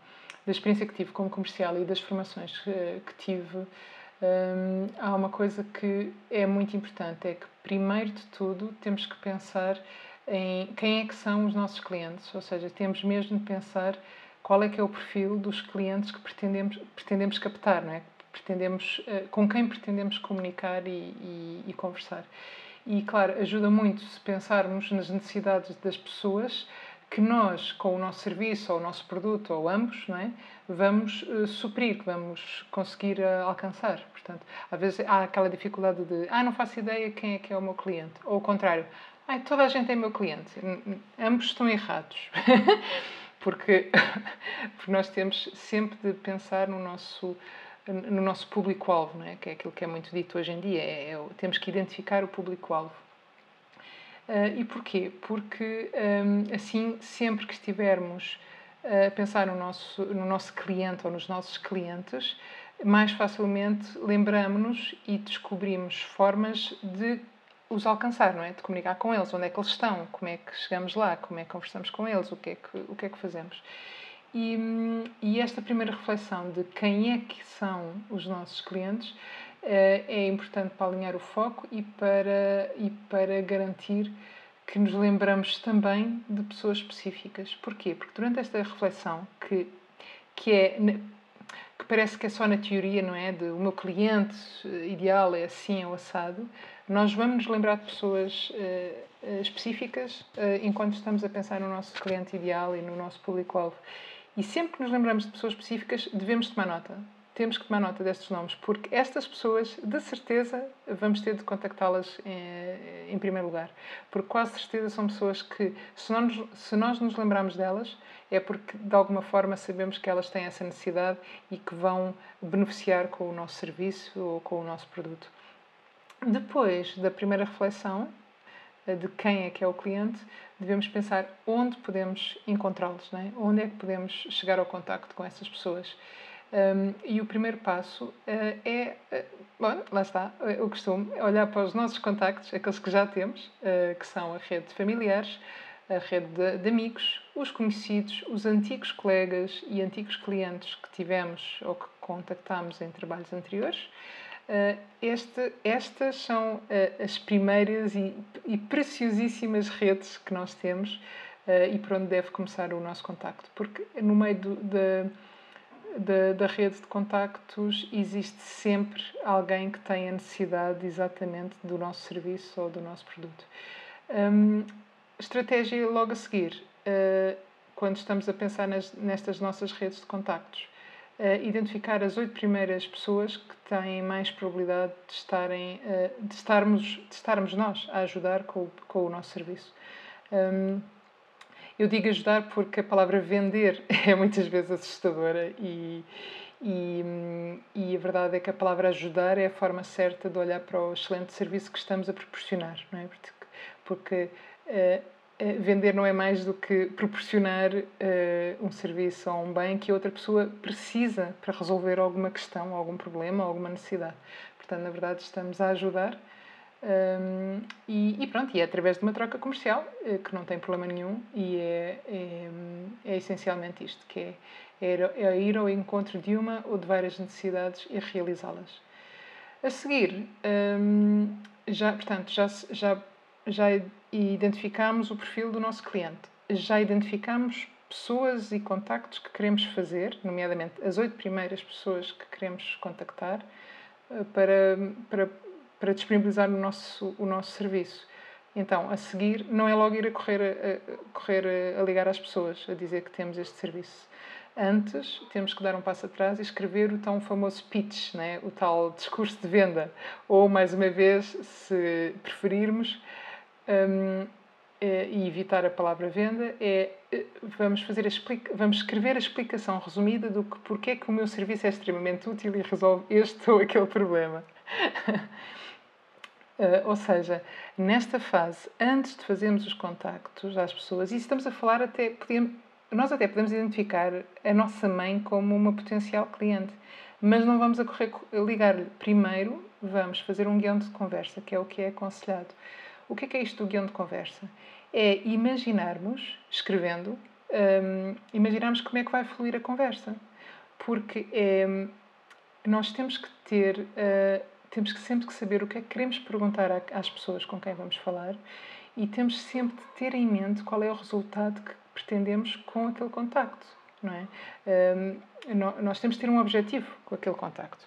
da experiência que tive como comercial e das formações que, que tive, um, há uma coisa que é muito importante, é que primeiro de tudo temos que pensar em quem é que são os nossos clientes, ou seja, temos mesmo de pensar qual é que é o perfil dos clientes que pretendemos, pretendemos captar, não é? Pretendemos, eh, com quem pretendemos comunicar e, e, e, conversar. E, claro, ajuda muito se pensarmos nas necessidades das pessoas que nós, com o nosso serviço ou o nosso produto, ou ambos, não é? vamos uh, suprir, que vamos conseguir uh, alcançar. Portanto, às vezes há aquela dificuldade de, ah, não faço ideia quem é que é o meu cliente. Ou o contrário, ah, toda a gente é meu cliente. Ambos estão errados. <laughs> porque, <laughs> porque nós temos sempre de pensar no nosso no nosso público-alvo, não é? que é aquilo que é muito dito hoje em dia, é, é temos que identificar o público-alvo. Uh, e porquê? Porque um, assim, sempre que estivermos a pensar no nosso, no nosso cliente ou nos nossos clientes, mais facilmente lembramos-nos e descobrimos formas de os alcançar, não é? De comunicar com eles, onde é que eles estão, como é que chegamos lá, como é que conversamos com eles, o que é que, o que, é que fazemos. E, e, esta primeira reflexão de quem é que são os nossos clientes eh, é importante para alinhar o foco e para, e para garantir que nos lembramos também de pessoas específicas. Porquê? Porque durante esta reflexão, que, que, é, que parece que é só na teoria, não é? De o meu cliente ideal é assim ou assado, nós vamos nos lembrar de pessoas uh, específicas uh, enquanto estamos a pensar no nosso cliente ideal e no nosso público-alvo. E sempre que nos lembramos de pessoas específicas, devemos tomar nota. Temos que tomar nota destes nomes, porque estas pessoas, de certeza, vamos ter de contactá-las em, eh, em, primeiro lugar. Porque quase certeza são pessoas que, se, se nós nos lembrarmos delas, é porque de alguma forma sabemos que elas têm essa necessidade e que vão beneficiar com o nosso serviço ou com o nosso produto. Depois da primeira reflexão, de quem é que é o cliente, devemos pensar onde podemos encontrá-los, né? onde é que podemos chegar ao contacto com essas pessoas. Um, e o primeiro passo uh, é, uh, bom, lá está, uh, o costume, é olhar para os nossos contactos, aqueles que já temos, que são a rede de familiares, a rede de, de, amigos, os conhecidos, os antigos colegas e antigos clientes que tivemos ou que contactámos em trabalhos anteriores. Este, estas são as primeiras e, e, preciosíssimas redes que nós temos e por onde deve começar o nosso contacto, porque no meio do, de, da, da rede de contactos existe sempre alguém que tem a necessidade exatamente do nosso serviço ou do nosso produto. Um, estratégia logo a seguir, uh, quando estamos a pensar nas, nestas nossas redes de contactos, identificar as oito primeiras pessoas que têm mais probabilidade de, estarem, uh, de, estarmos, de estarmos nós a ajudar com, com o nosso serviço. Um, eu digo ajudar porque a palavra vender <laughs> é muitas vezes assustadora e, e, e, a verdade é que a palavra ajudar é a forma certa de olhar para o excelente serviço que estamos a proporcionar, não é? Porque, porque uh, vender não é mais do que proporcionar uh, um serviço ou um bem que outra pessoa precisa para resolver alguma questão, algum problema, alguma necessidade. Portanto, na verdade, estamos a ajudar um, e, e, pronto, e é através de uma troca comercial eh, que não tem problema nenhum e é, é, é essencialmente isto, que é, é, é, ir ao encontro de uma ou de várias necessidades e realizá-las. A seguir, um, já, portanto, já, já, já identificamos o perfil do nosso cliente, já identificamos pessoas e contactos que queremos fazer, nomeadamente as oito primeiras pessoas que queremos contactar, eh, para, para para disponibilizar o nosso, o nosso serviço. Então, a seguir, não é logo ir a correr, a, a correr a, ligar às pessoas, a dizer que temos este serviço. Antes, temos que dar um passo atrás e escrever o tão famoso pitch, né? o tal discurso de venda. Ou, mais uma vez, se preferirmos, um, é, e evitar a palavra venda, é vamos, fazer a vamos escrever a explicação resumida do que porque é que o meu serviço é extremamente útil e resolve este <laughs> ou aquele problema. Uh, <laughs> ou seja, nesta fase, antes de fazermos os contactos às pessoas, e estamos a falar até, podemos, nós até podemos identificar a nossa mãe como uma potencial cliente, mas não vamos a correr ligar-lhe. Primeiro, vamos fazer um guião de conversa, que é o que é aconselhado. O que é, que é isto do guião de conversa? É imaginarmos, escrevendo, um, imaginarmos como é que vai fluir a conversa. Porque é, nós temos que ter uh, temos que sempre que saber o que é que queremos perguntar às pessoas com quem vamos falar e temos sempre de ter em mente qual é o resultado que pretendemos com aquele contacto, não é? Um, nós temos de ter um objetivo com aquele contacto.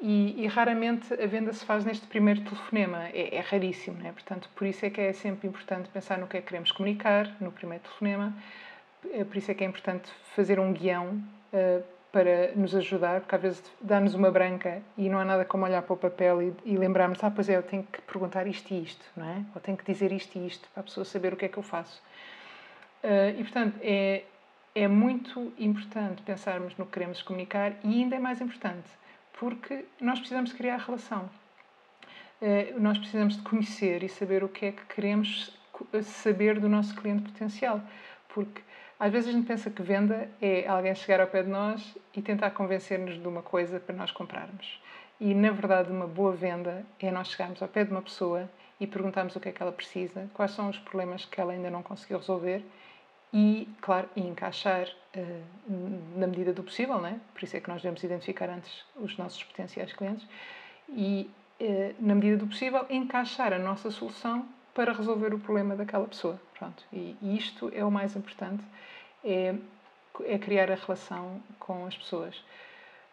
E, e, raramente a venda se faz neste primeiro telefonema, é, é, raríssimo, não é? Portanto, por isso é que é sempre importante pensar no que é que queremos comunicar no primeiro telefonema, é por isso é que é importante fazer um guião uh, para nos ajudar, porque às vezes dá-nos uma branca e não há nada como olhar para o papel e, e lembrarmos, ah, pois é, eu tenho que perguntar isto e isto, não é? Ou tenho que dizer isto e isto, para a pessoa saber o que é que eu faço. Uh, e, portanto, é, é muito importante pensarmos no que queremos comunicar e ainda é mais importante, porque nós precisamos criar relação. Uh, nós precisamos de conhecer e saber o que é que queremos saber do nosso cliente potencial, porque às vezes a gente pensa que venda é alguém chegar ao pé de nós e tentar convencer-nos de uma coisa para nós comprarmos. E na verdade, uma boa venda é nós chegarmos ao pé de uma pessoa e perguntarmos o que é que ela precisa, quais são os problemas que ela ainda não conseguiu resolver e, claro, e encaixar uh, na medida do possível, né? por isso é que nós devemos identificar antes os nossos potenciais clientes e, uh, na medida do possível, encaixar a nossa solução para resolver o problema daquela pessoa. Pronto. E, e isto é o mais importante, é, é criar a relação com as pessoas.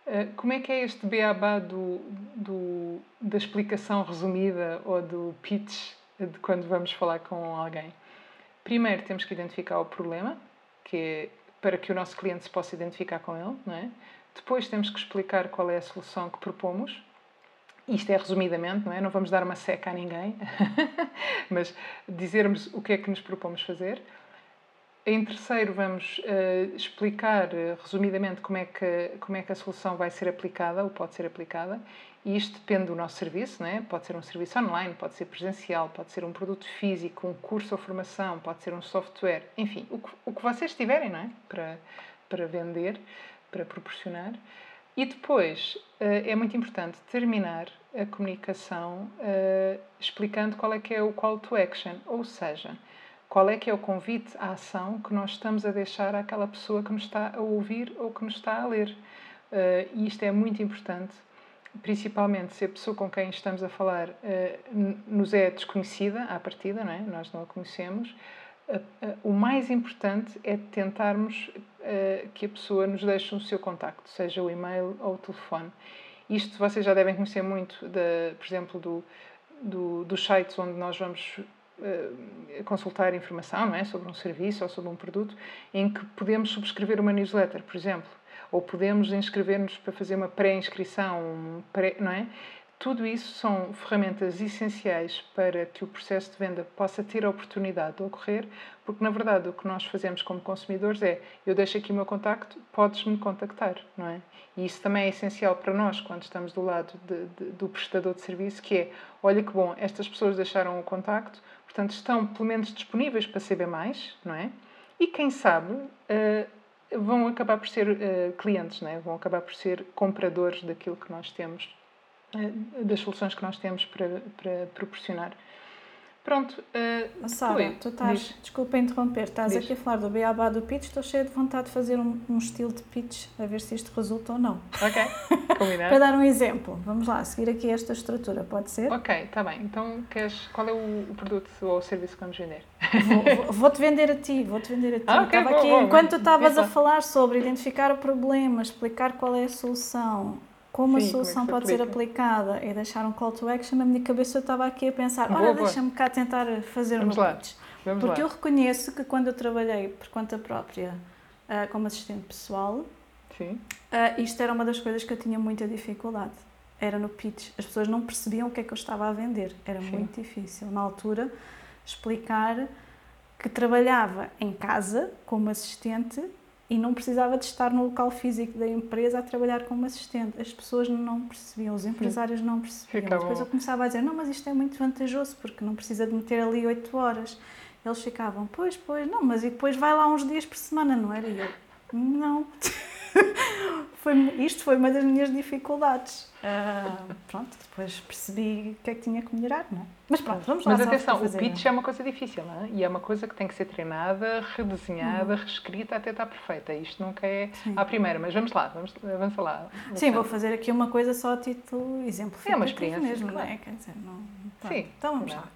Uh, como é que é este beabá do, do, da explicação resumida ou do pitch de quando vamos falar com alguém? Primeiro temos que identificar o problema, que é para que o nosso cliente se possa identificar com ele, não é? Depois temos que explicar qual é a solução que propomos, isto é resumidamente, não é? Não vamos dar uma seca a ninguém, <laughs> mas dizermos o que é que nos propomos fazer. Em terceiro, vamos uh, explicar uh, resumidamente como é, que, como é que a solução vai ser aplicada ou pode ser aplicada. E isto depende do nosso serviço, não é? pode ser um serviço online, pode ser presencial, pode ser um produto físico, um curso ou formação, pode ser um software, enfim, o que, o que vocês tiverem não é? para, para vender, para proporcionar. E depois uh, é muito importante terminar a comunicação explicando qual é que é o call to action, ou seja, qual é que é o convite à ação que nós estamos a deixar àquela pessoa que nos está a ouvir ou que nos está a ler? Uh, e isto é muito importante, principalmente se a pessoa com quem estamos a falar uh, nos é desconhecida à partida, não é? nós não a conhecemos. Uh, o mais importante é tentarmos que a pessoa nos deixe o seu contacto, seja o e-mail ou o telefone. Isto vocês já devem conhecer muito, de, por exemplo, do, do, dos sites onde nós vamos consultar informação não é? sobre um serviço ou sobre um produto, em que podemos subscrever uma newsletter, por exemplo, ou podemos inscrever-nos para fazer uma pré-inscrição, pré, não é? Tudo isso são ferramentas essenciais para que o processo de venda possa ter a oportunidade de ocorrer, porque na verdade o que nós fazemos como consumidores é eu deixo aqui o meu contacto, podes-me contactar, não é? E isso também é essencial para nós quando estamos do lado de, de, do prestador de serviço, que é, olha que bom, estas pessoas deixaram o contacto, portanto estão pelo menos disponíveis para saber mais, não é? E quem sabe uh, vão acabar por ser uh, clientes, não é? Vão acabar por ser compradores daquilo que nós temos eh, das soluções que nós temos para, para proporcionar. Pronto. Uh, Sara, tu estás, Diz. desculpa interromper, estás Diz. aqui a falar do beabá do pitch, estou cheia de vontade de fazer um, um estilo de pitch, a ver se isto resulta ou não. Ok, <laughs> combinado. Para dar um exemplo, vamos lá, seguir aqui esta estrutura, pode ser? Ok, está bem. Então, queres, qual é o, produto ou o serviço que vamos vender? Vou-te vou, vender a ti, vou-te vender a ti. Ah, okay, Estava aqui, enquanto tu estavas a falar sobre identificar o problema, explicar qual é a solução, como Sim, a solução como é pode ser aplicada e deixar um call to action, na minha cabeça eu estava aqui a pensar, olha, deixa-me cá tentar fazer Vamos um lá. pitch. Vamos Porque lá. eu reconheço que quando eu trabalhei por conta própria uh, como assistente pessoal, uh, isto era uma das coisas que eu tinha muita dificuldade. Era no pitch. As pessoas não percebiam o que é que eu estava a vender. Era Sim. muito difícil, na altura, explicar que trabalhava em casa como assistente e não precisava de estar no local físico da empresa a trabalhar como assistente. As pessoas não percebiam, os empresários não percebiam. Ficava... Depois eu começava a dizer, não, mas isto é muito vantajoso porque não precisa de meter ali oito horas. Eles ficavam, pois, pois, não, mas e depois vai lá uns dias por semana, não era? E eu, não. <laughs> foi, isto foi uma das minhas dificuldades. Uh, pronto, depois percebi o que é que tinha que melhorar, não é? Mas pronto, vamos lá. Mas atenção, o pitch é uma coisa difícil, não é? E é uma coisa que tem que ser treinada, redesenhada, uhum. reescrita até estar perfeita. Isto nunca é Sim. à primeira, mas vamos lá, vamos, vamos falar. Sim, vou fazer aqui uma coisa só a título exemplo. É uma experiência mesmo, claro. não é? Quer dizer, não. Sim. Então vamos não. lá.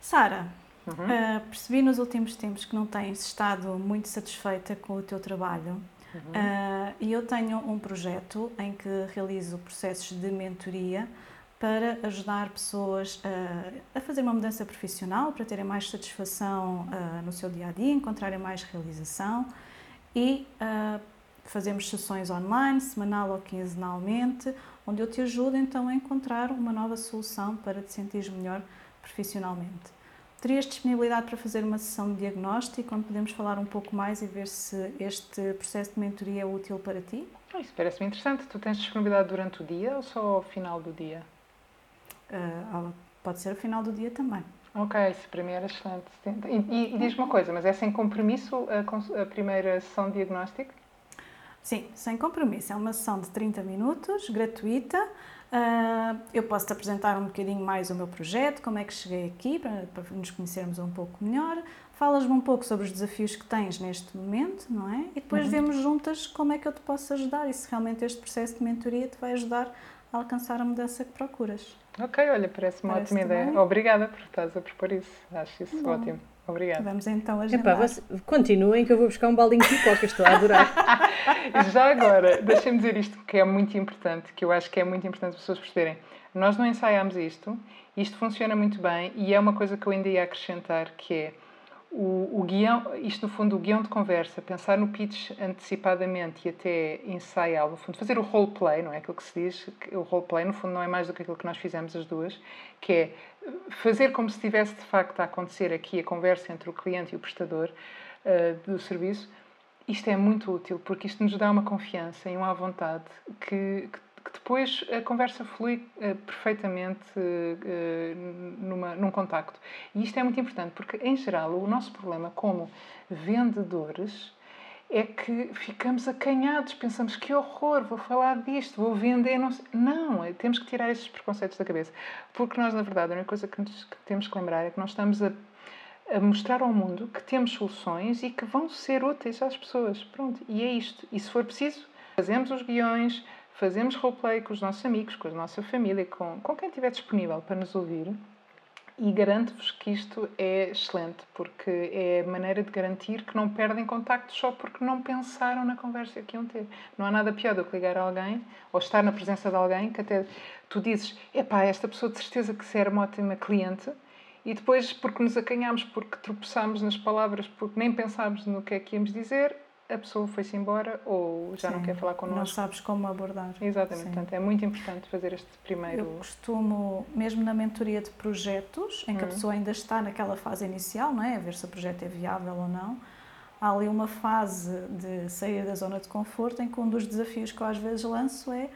Sara, Uhum. Uh, percebi nos últimos tempos que não tens estado muito satisfeita com o teu trabalho uhum. uh, e eu tenho um projeto em que realizo processos de mentoria para ajudar pessoas a, a fazer uma mudança profissional, para terem mais satisfação uh, no seu dia a dia, encontrarem mais realização e fazemos sessões online, semanal ou quinzenalmente, onde eu te ajudo então a encontrar uma nova solução para te sentir melhor profissionalmente. Terias disponibilidade para fazer uma sessão de diagnóstico, onde podemos falar um pouco mais e ver se este processo de mentoria é útil para ti? Ah, isso parece-me interessante. Tu tens disponibilidade durante o dia ou só ao final do dia? Uh, pode ser ao final do dia também. Ok, isso para mim era excelente. E, e, e diz-me uma coisa, mas é sem compromisso a, a primeira sessão de diagnóstico? Sim, sem compromisso. É uma sessão de 30 minutos, gratuita. Uh, eu posso te apresentar um bocadinho mais o meu projeto, como é que cheguei aqui, para, para nos conhecermos um pouco melhor. Falas-me um pouco sobre os desafios que tens neste momento, não é? E depois uhum. vemos juntas como é que eu te posso ajudar e se realmente este processo de mentoria te vai ajudar a alcançar a mudança que procuras. Ok, olha, parece-me uma ótima ideia. Obrigada por estás a propor isso. Acho isso Bom. ótimo. Obrigada. Vamos então agendar. Epá, você, continuem que eu vou buscar um baldinho de pipoca, estou a adorar. <laughs> Já agora, <laughs> deixem-me dizer isto que é muito importante, que eu acho que é muito importante as pessoas perceberem. Nós não ensaiámos isto, isto funciona muito bem e é uma coisa que eu ainda ia acrescentar, que é o, o guião, isto no fundo, o guião de conversa, pensar no pitch antecipadamente e até ensaiá-lo, no fundo, fazer o roleplay, não é aquilo que se diz, o roleplay no fundo não é mais do que aquilo que nós fizemos as duas, que é fazer como se estivesse de facto a acontecer aqui a conversa entre o cliente e o prestador uh, do serviço. Isto é muito útil porque isto nos dá uma confiança e uma vontade que, que que depois a conversa flui uh, perfeitamente uh, numa, num contacto. E isto é muito importante, porque, em geral, o nosso problema como vendedores é que ficamos acanhados, pensamos que horror, vou falar disto, vou vender, não. Não, é, temos que tirar esses preconceitos da cabeça. Porque nós, na verdade, a única coisa que, nos, que temos que lembrar é que nós estamos a, a mostrar ao mundo que temos soluções e que vão ser úteis às pessoas. Pronto, e é isto. E se for preciso, fazemos os guiões, fazemos roleplay com os nossos amigos, com a nossa família, com, com quem estiver disponível para nos ouvir. E garanto-vos que isto é excelente, porque é a maneira de garantir que não perdem contacto só porque não pensaram na conversa que iam ter. Não há nada pior do que ligar a alguém ou estar na presença de alguém que até tu dizes: epá, esta pessoa de certeza que será uma ótima cliente, e depois, porque nos acanhámos, porque tropeçámos nas palavras, porque nem pensámos no que é que íamos dizer, a pessoa foi-se embora ou já Sim, não quer falar connosco. Não sabes como abordar. Exatamente, Sim. portanto é muito importante fazer este primeiro. Eu costumo, mesmo na mentoria de projetos, em que a uhum. pessoa ainda está naquela fase inicial, não é? A ver se o projeto é viável ou não, há ali uma fase de sair da zona de conforto em que um dos desafios que eu às vezes lanço é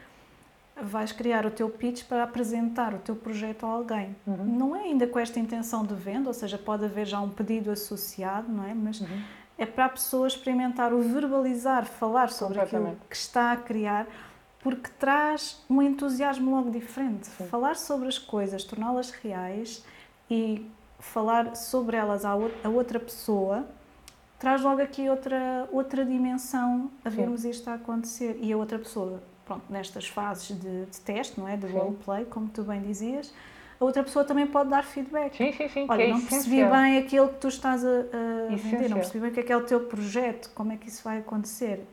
vais criar o teu pitch para apresentar o teu projeto a alguém. Uhum. Não é ainda com esta intenção de venda, ou seja, pode haver já um pedido associado, não é? Mas uhum é para a pessoa experimentar o verbalizar, falar sobre aquilo que está a criar, porque traz um entusiasmo logo diferente. Sim. Falar sobre as coisas, torná-las reais e falar sobre elas a outra pessoa traz logo aqui outra, outra dimensão a vermos Sim. isto a acontecer. E a outra pessoa, pronto, nestas fases de, de teste, não é? De roleplay, como tu bem dizias, a outra pessoa também pode dar feedback. Sim, sim, sim. Olha, é não percebi bem aquilo que tu estás a, a vender, não percebi bem o que é que é o teu projeto, como é que isso vai acontecer.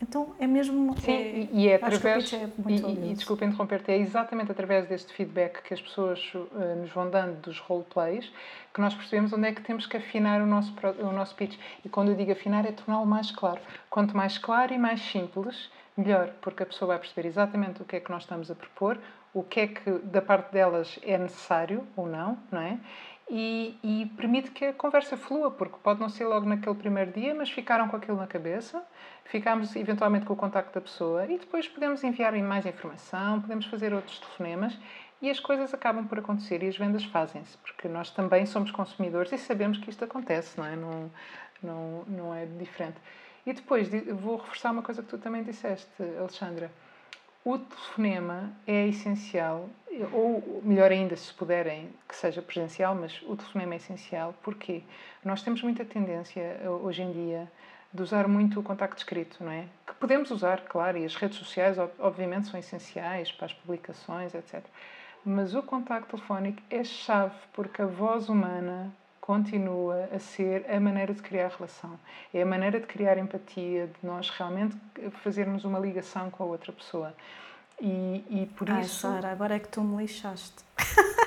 Então é mesmo. Sim, é, e é através. É e, e desculpa interromper-te, é exatamente através deste feedback que as pessoas uh, nos vão dando dos roleplays que nós percebemos onde é que temos que afinar o nosso, o nosso pitch. E quando eu digo afinar, é torná-lo mais claro. Quanto mais claro e mais simples, melhor, porque a pessoa vai perceber exatamente o que é que nós estamos a propor, o que é que da parte delas é necessário ou não, não é? E, e, permite que a conversa flua, porque pode não ser logo naquele primeiro dia, mas ficaram com aquilo na cabeça, ficámos eventualmente com o contacto da pessoa e depois podemos enviar mais informação, podemos fazer outros telefonemas e as coisas acabam por acontecer e as vendas fazem-se, porque nós também somos consumidores e sabemos que isto acontece, não é? Não, não, não é diferente. E depois vou reforçar uma coisa que tu também disseste, Alexandra o telefonema é essencial, ou melhor ainda, se puderem, que seja presencial, mas o telefonema é essencial porque nós temos muita tendência hoje em dia de usar muito o contacto escrito, não é? Que podemos usar, claro, e as redes sociais, obviamente, são essenciais para as publicações, etc. Mas o contacto telefónico é chave porque a voz humana continua a ser a maneira de criar relação. É a maneira de criar empatia, de nós realmente fazermos uma ligação com a outra pessoa. E, e por Ai, isso. Sara, agora é que tu me lixaste.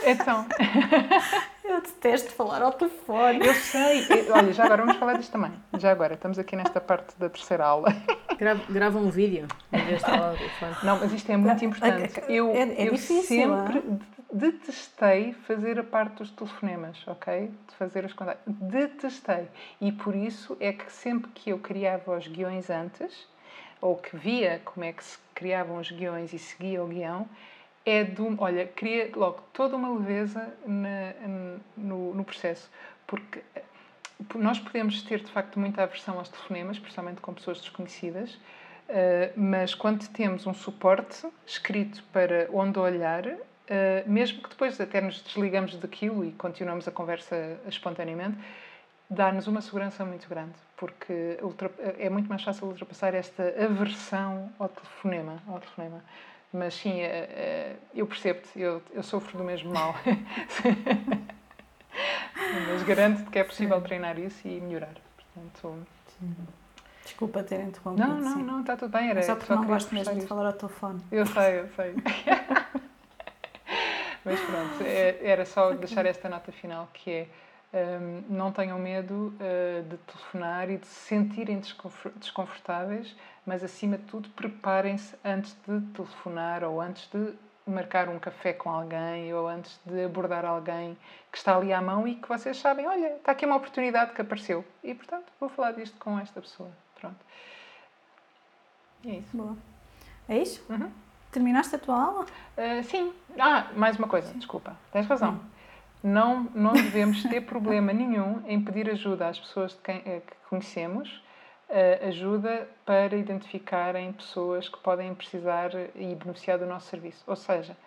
Então. <laughs> Eu detesto falar ao telefone. Eu sei. Olha, já agora vamos falar disto também. Já agora, estamos aqui nesta parte da terceira aula. Grava, grava um vídeo em vez de falar ao telefone. Não, mas isto é muito importante. Eu, é, é eu difícil, sempre detestei fazer a parte dos telefonemas, ok? De fazer os contatos. Detestei. E por isso é que sempre que eu criava os guiões antes, ou que via como é que se criavam os guiões e seguia o guião, é de um, olha, cria logo toda uma leveza na, no, no processo. Porque nós podemos ter de facto muita aversão aos telefonemas, principalmente com pessoas desconhecidas, Uh, mas quando temos um suporte escrito para onde olhar, uh, mesmo que depois até nos desligamos daquilo e continuamos a conversa espontaneamente, dá-nos uma segurança muito grande, porque é muito mais fácil ultrapassar esta aversão ao telefonema. Ao telefonema. Mas sim, uh, eu percebo-te, eu, eu sofro do mesmo mal. <laughs> mas garanto-te que é possível treinar isso e melhorar. Portanto, sim. Desculpa ter interrompido. Não, não, sim. não, está tudo bem. Era, só porque só não gosto mesmo de falar ao telefone. Eu sei, eu sei. <laughs> Mas pronto, <laughs> é, era só deixar esta nota final que é Um, não tenham medo uh, de telefonar e de se sentirem desconfortáveis, mas acima de tudo preparem-se antes de telefonar ou antes de marcar um café com alguém ou antes de abordar alguém que está ali à mão e que vocês sabem, olha, está aqui uma oportunidade que apareceu e portanto vou falar disto com esta pessoa. Pronto. E é isso. Boa. É isso? Uhum. Terminaste a tua aula? Uh, sim. Ah, mais uma coisa, desculpa. Tens razão. Hum. Não, não devemos ter problema nenhum em pedir ajuda às pessoas de quem, eh, que conhecemos, uh, ajuda para identificarem pessoas que podem precisar e beneficiar do nosso serviço. Ou seja,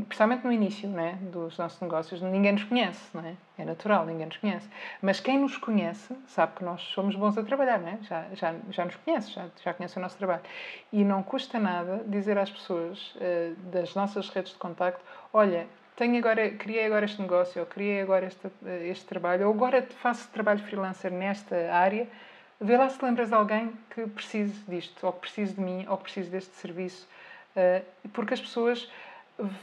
principalmente no início né, dos nossos negócios, ninguém nos conhece, não é? É natural, ninguém nos conhece. Mas quem nos conhece sabe que nós somos bons a trabalhar, não é? Já, já, já nos conhece, já, já conhece o nosso trabalho. E não custa nada dizer às pessoas uh, das nossas redes de contacto: olha, tenho agora, criei agora este negócio, ou criei agora este, eh, este trabalho, ou agora faço trabalho freelancer nesta área. Vê lá se lembras de alguém que precise disto, ou que precise de mim, ou que precise deste serviço. Uh, porque as pessoas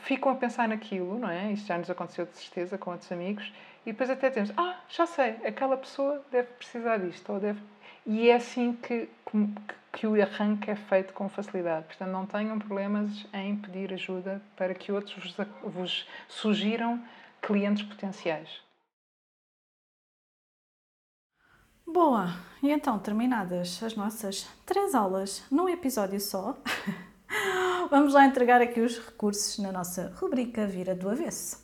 ficam a pensar naquilo, não é? Isto já nos aconteceu de certeza com outros amigos, e depois até temos, ah, já sei, aquela pessoa deve precisar disto, ou deve... E é assim que, que o arranque é feito com facilidade. Portanto, não tenham problemas em pedir ajuda para que outros vos, vos sugiram clientes potenciais. Boa! E então, terminadas as nossas três aulas num episódio só, <laughs> Vamos lá entregar aqui os recursos na nossa rubrica Vira do Avesso.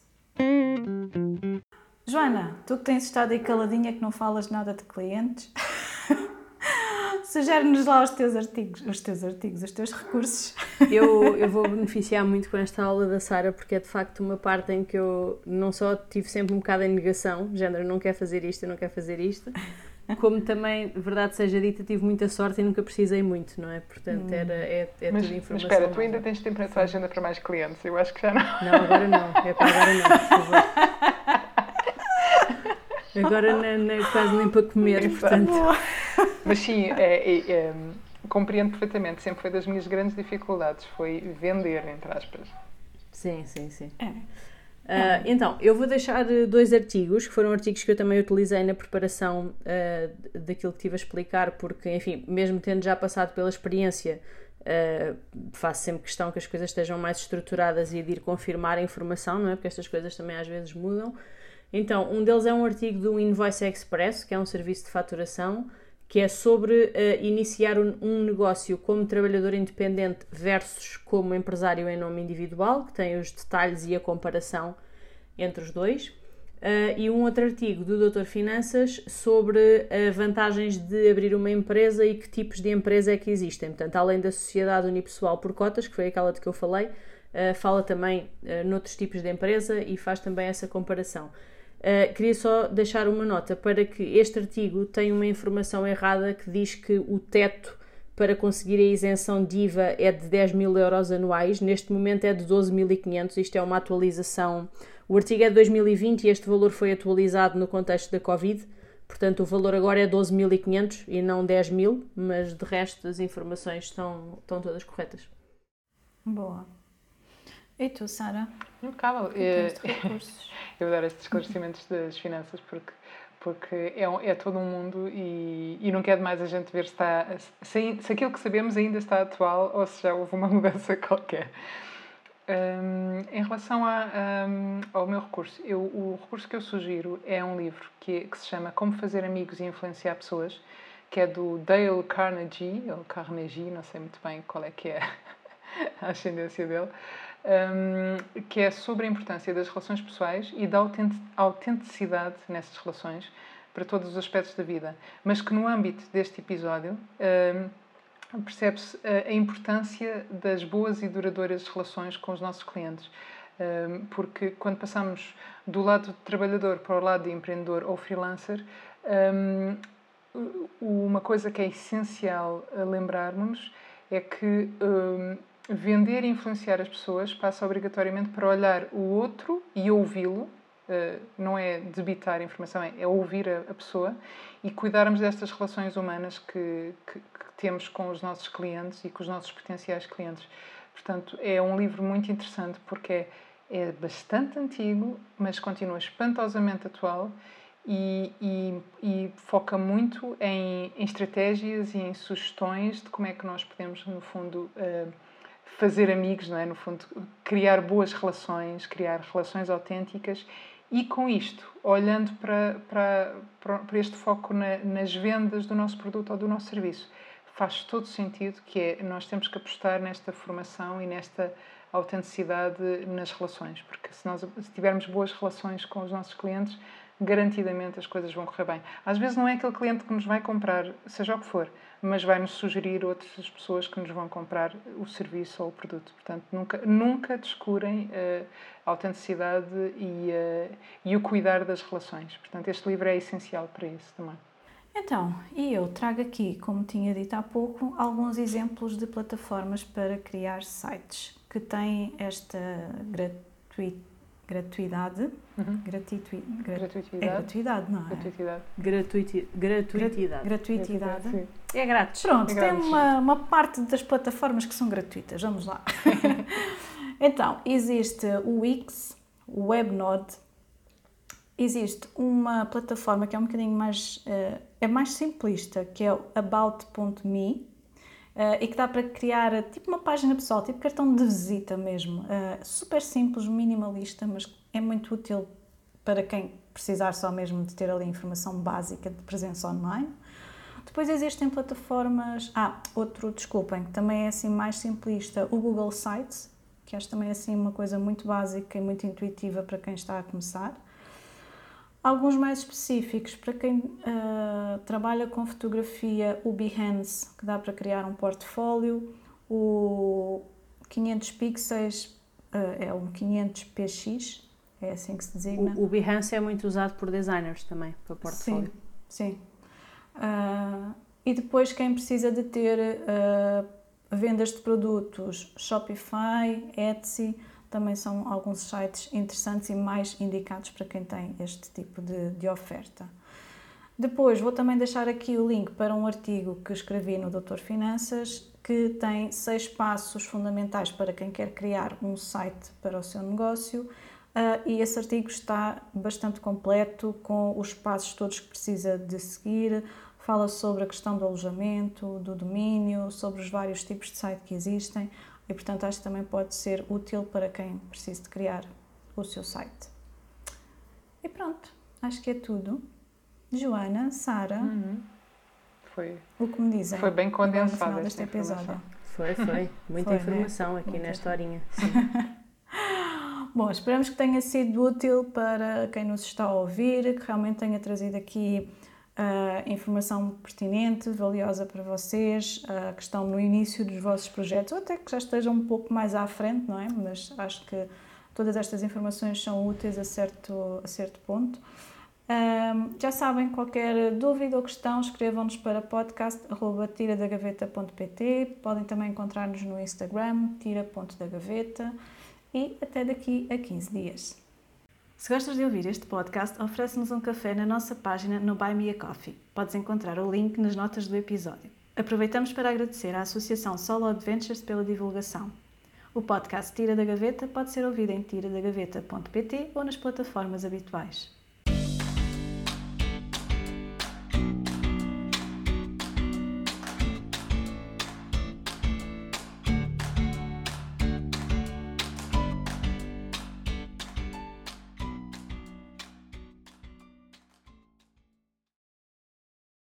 Joana, tu que tens estado aí caladinha que não falas nada de clientes, <laughs> sugere-nos lá os teus artigos, os teus artigos, os teus recursos. Eu, eu vou beneficiar muito com esta aula da Sara porque é de facto uma parte em que eu não só tive sempre um bocado em negação, género, não quer fazer isto, não quer fazer isto, como também, verdade seja dita, tive muita sorte e nunca precisei muito, não é? Portanto, era, é, é mas, tudo informação. Mas espera, tu ainda tens tempo na tua agenda para mais clientes? Eu acho que já não. Não, agora não. É para agora não, por favor. Agora na, na, quase nem para comer, portanto. Mas sim, é, é, é, compreendo perfeitamente. Sempre foi das minhas grandes dificuldades, foi vender, entre aspas. Sim, sim, sim. É. Uh, então, eu vou deixar eh, dois artigos, que foram artigos que eu também utilizei na preparação uh, daquilo que tive a explicar, porque, enfim, mesmo tendo já passado pela experiência, uh, faço sempre questão que as coisas estejam mais estruturadas e de ir confirmar a informação, não é? Porque estas coisas também às vezes mudam. Então, um deles é um artigo do Invoice Express, que é um serviço de faturação, que é sobre iniciar um, um negócio como trabalhador independente versus como empresário em nome individual, que tem os detalhes e a comparação entre os dois. Uh, e um outro artigo do Doutor Finanças sobre uh, vantagens de abrir uma empresa e que tipos de empresa é que existem. Portanto, além da sociedade unipessoal por cotas, que foi aquela de que eu falei, uh, fala também uh, noutros tipos de empresa e faz também essa comparação. Queria só deixar uma nota para que este artigo tem uma informação errada que diz que o teto para conseguir a isenção de IVA é de 10 mil euros anuais, neste momento é de 12.500, isto é uma atualização o artigo é de 2020 e este valor foi atualizado no contexto da Covid, portanto o valor agora é 12.500 e não 10.000, mas de resto as informações estão, estão todas corretas. Boa. E tu, Sara? Impecável. <laughs> É, eu adoro estes esclarecimentos das finanças porque porque é, é todo um mundo e, e não quer demais a gente ver se, está, se, se aquilo que sabemos ainda está atual ou se já houve uma <laughs> mudança qualquer. Um, em relação a, um, ao meu recurso, eu, o recurso que eu sugiro é um livro que, que, se chama Como Fazer Amigos e Influenciar Pessoas, que é do Dale Carnegie, ou Carnegie, não sei muito bem qual é que é <laughs> a ascendência dele, um, que é sobre a importância das relações pessoais e da autenticidade nessas relações para todos os aspectos da vida, mas que no âmbito deste episódio percebe-se a importância das boas e duradouras relações com os nossos clientes. Porque quando passamos do lado trabalhador para o lado de empreendedor ou freelancer, uma coisa que é essencial lembrarmos é que vender e influenciar as pessoas passa obrigatoriamente para olhar o outro e ouvi-lo Uh, não é debitar informação, é, é ouvir a, a, pessoa e cuidarmos destas relações humanas que, que, que, temos com os nossos clientes e com os nossos potenciais clientes. Portanto, é um livro muito interessante porque é, é bastante antigo, mas continua espantosamente atual e, e, e foca muito em, em, estratégias e em sugestões de como é que nós podemos, no fundo, uh, fazer amigos, não é? No fundo, criar boas relações, criar relações autênticas e com isto, olhando para, para, para este foco na, nas vendas do nosso produto ou do nosso serviço, faz todo sentido que é nós temos que apostar nesta formação e nesta autenticidade nas relações, porque se nós se tivermos boas relações com os nossos clientes, garantidamente as coisas vão correr bem. Às vezes não é aquele cliente que nos vai comprar, seja o que for, mas vai nos sugerir outras pessoas que nos vão comprar o serviço ou o produto. Portanto, nunca, nunca descurem uh, a autenticidade e, uh, e o cuidar das relações. Portanto, este livro é essencial para isso também. Então, e eu trago aqui, como tinha dito há pouco, alguns exemplos de plataformas para criar sites que têm esta gratuidade gratuidade. Uhum. Gratitui, gra, gratuidade. É gratuidade, não é? Gratuidade. Gratuiti, gratuitidade. Gratuitidade. É grátis. Pronto, é tem uma, uma parte das plataformas que são gratuitas. Vamos lá. <laughs> então, existe o Wix, o WebNode. Existe uma plataforma que é um bocadinho mais... Uh, é mais simplista, que é o About.me Uh, e que dá para criar tipo uma página pessoal, tipo cartão de visita mesmo. Uh, super simples, minimalista, mas é muito útil para quem precisar só mesmo de ter ali informação básica de presença online. Depois existem plataformas. Ah, outro, desculpem, que também é assim mais simplista, o Google Sites, que acho também assim uma coisa muito básica e muito intuitiva para quem está a começar. Alguns mais específicos, para quem uh, trabalha com fotografia, o Behance, que dá para criar um portfólio, o 500 pixels uh, é um 500px, é assim que se designa. O, o, Behance é muito usado por designers também, para portfólio. Sim, sim. Uh, e depois quem precisa de ter vendas de produtos, Shopify, Etsy, também são alguns sites interessantes e mais indicados para quem tem este tipo de, de oferta. Depois vou também deixar aqui o link para um artigo que escrevi no Doutor Finanças que tem seis passos fundamentais para quem quer criar um site para o seu negócio uh, e esse artigo está bastante completo com os passos todos que precisa de seguir. Fala sobre a questão do alojamento, do domínio, sobre os vários tipos de site que existem e portanto acho que também pode ser útil para quem precisa de criar o seu site. E pronto, acho que é tudo. Joana, Sara, uhum. foi o que me dizem. Foi bem condensado este episódio. Foi, foi. <laughs> Muita foi, informação né? aqui Muita nesta horinha. <laughs> Bom, esperamos que tenha sido útil para quem nos está a ouvir, que realmente tenha trazido aqui uh, informação pertinente, valiosa para vocês, uh, que estão no início dos vossos projetos, ou até que já estejam um pouco mais à frente, não é? Mas acho que todas estas informações são úteis a certo, a certo ponto. Uh, já sabem, qualquer dúvida ou questão, escrevam-nos para podcast.tiradagaveta.pt. Podem também encontrar-nos no Instagram, tira.dagaveta. E até daqui a 15 dias. Se gostas de ouvir este podcast, oferece-nos um café na nossa página no Buy Me a Coffee. Podes encontrar o link nas notas do episódio. Aproveitamos para agradecer à Associação Solo Adventures pela divulgação. O podcast Tira da Gaveta pode ser ouvido em tiradagaveta.pt ou nas plataformas habituais.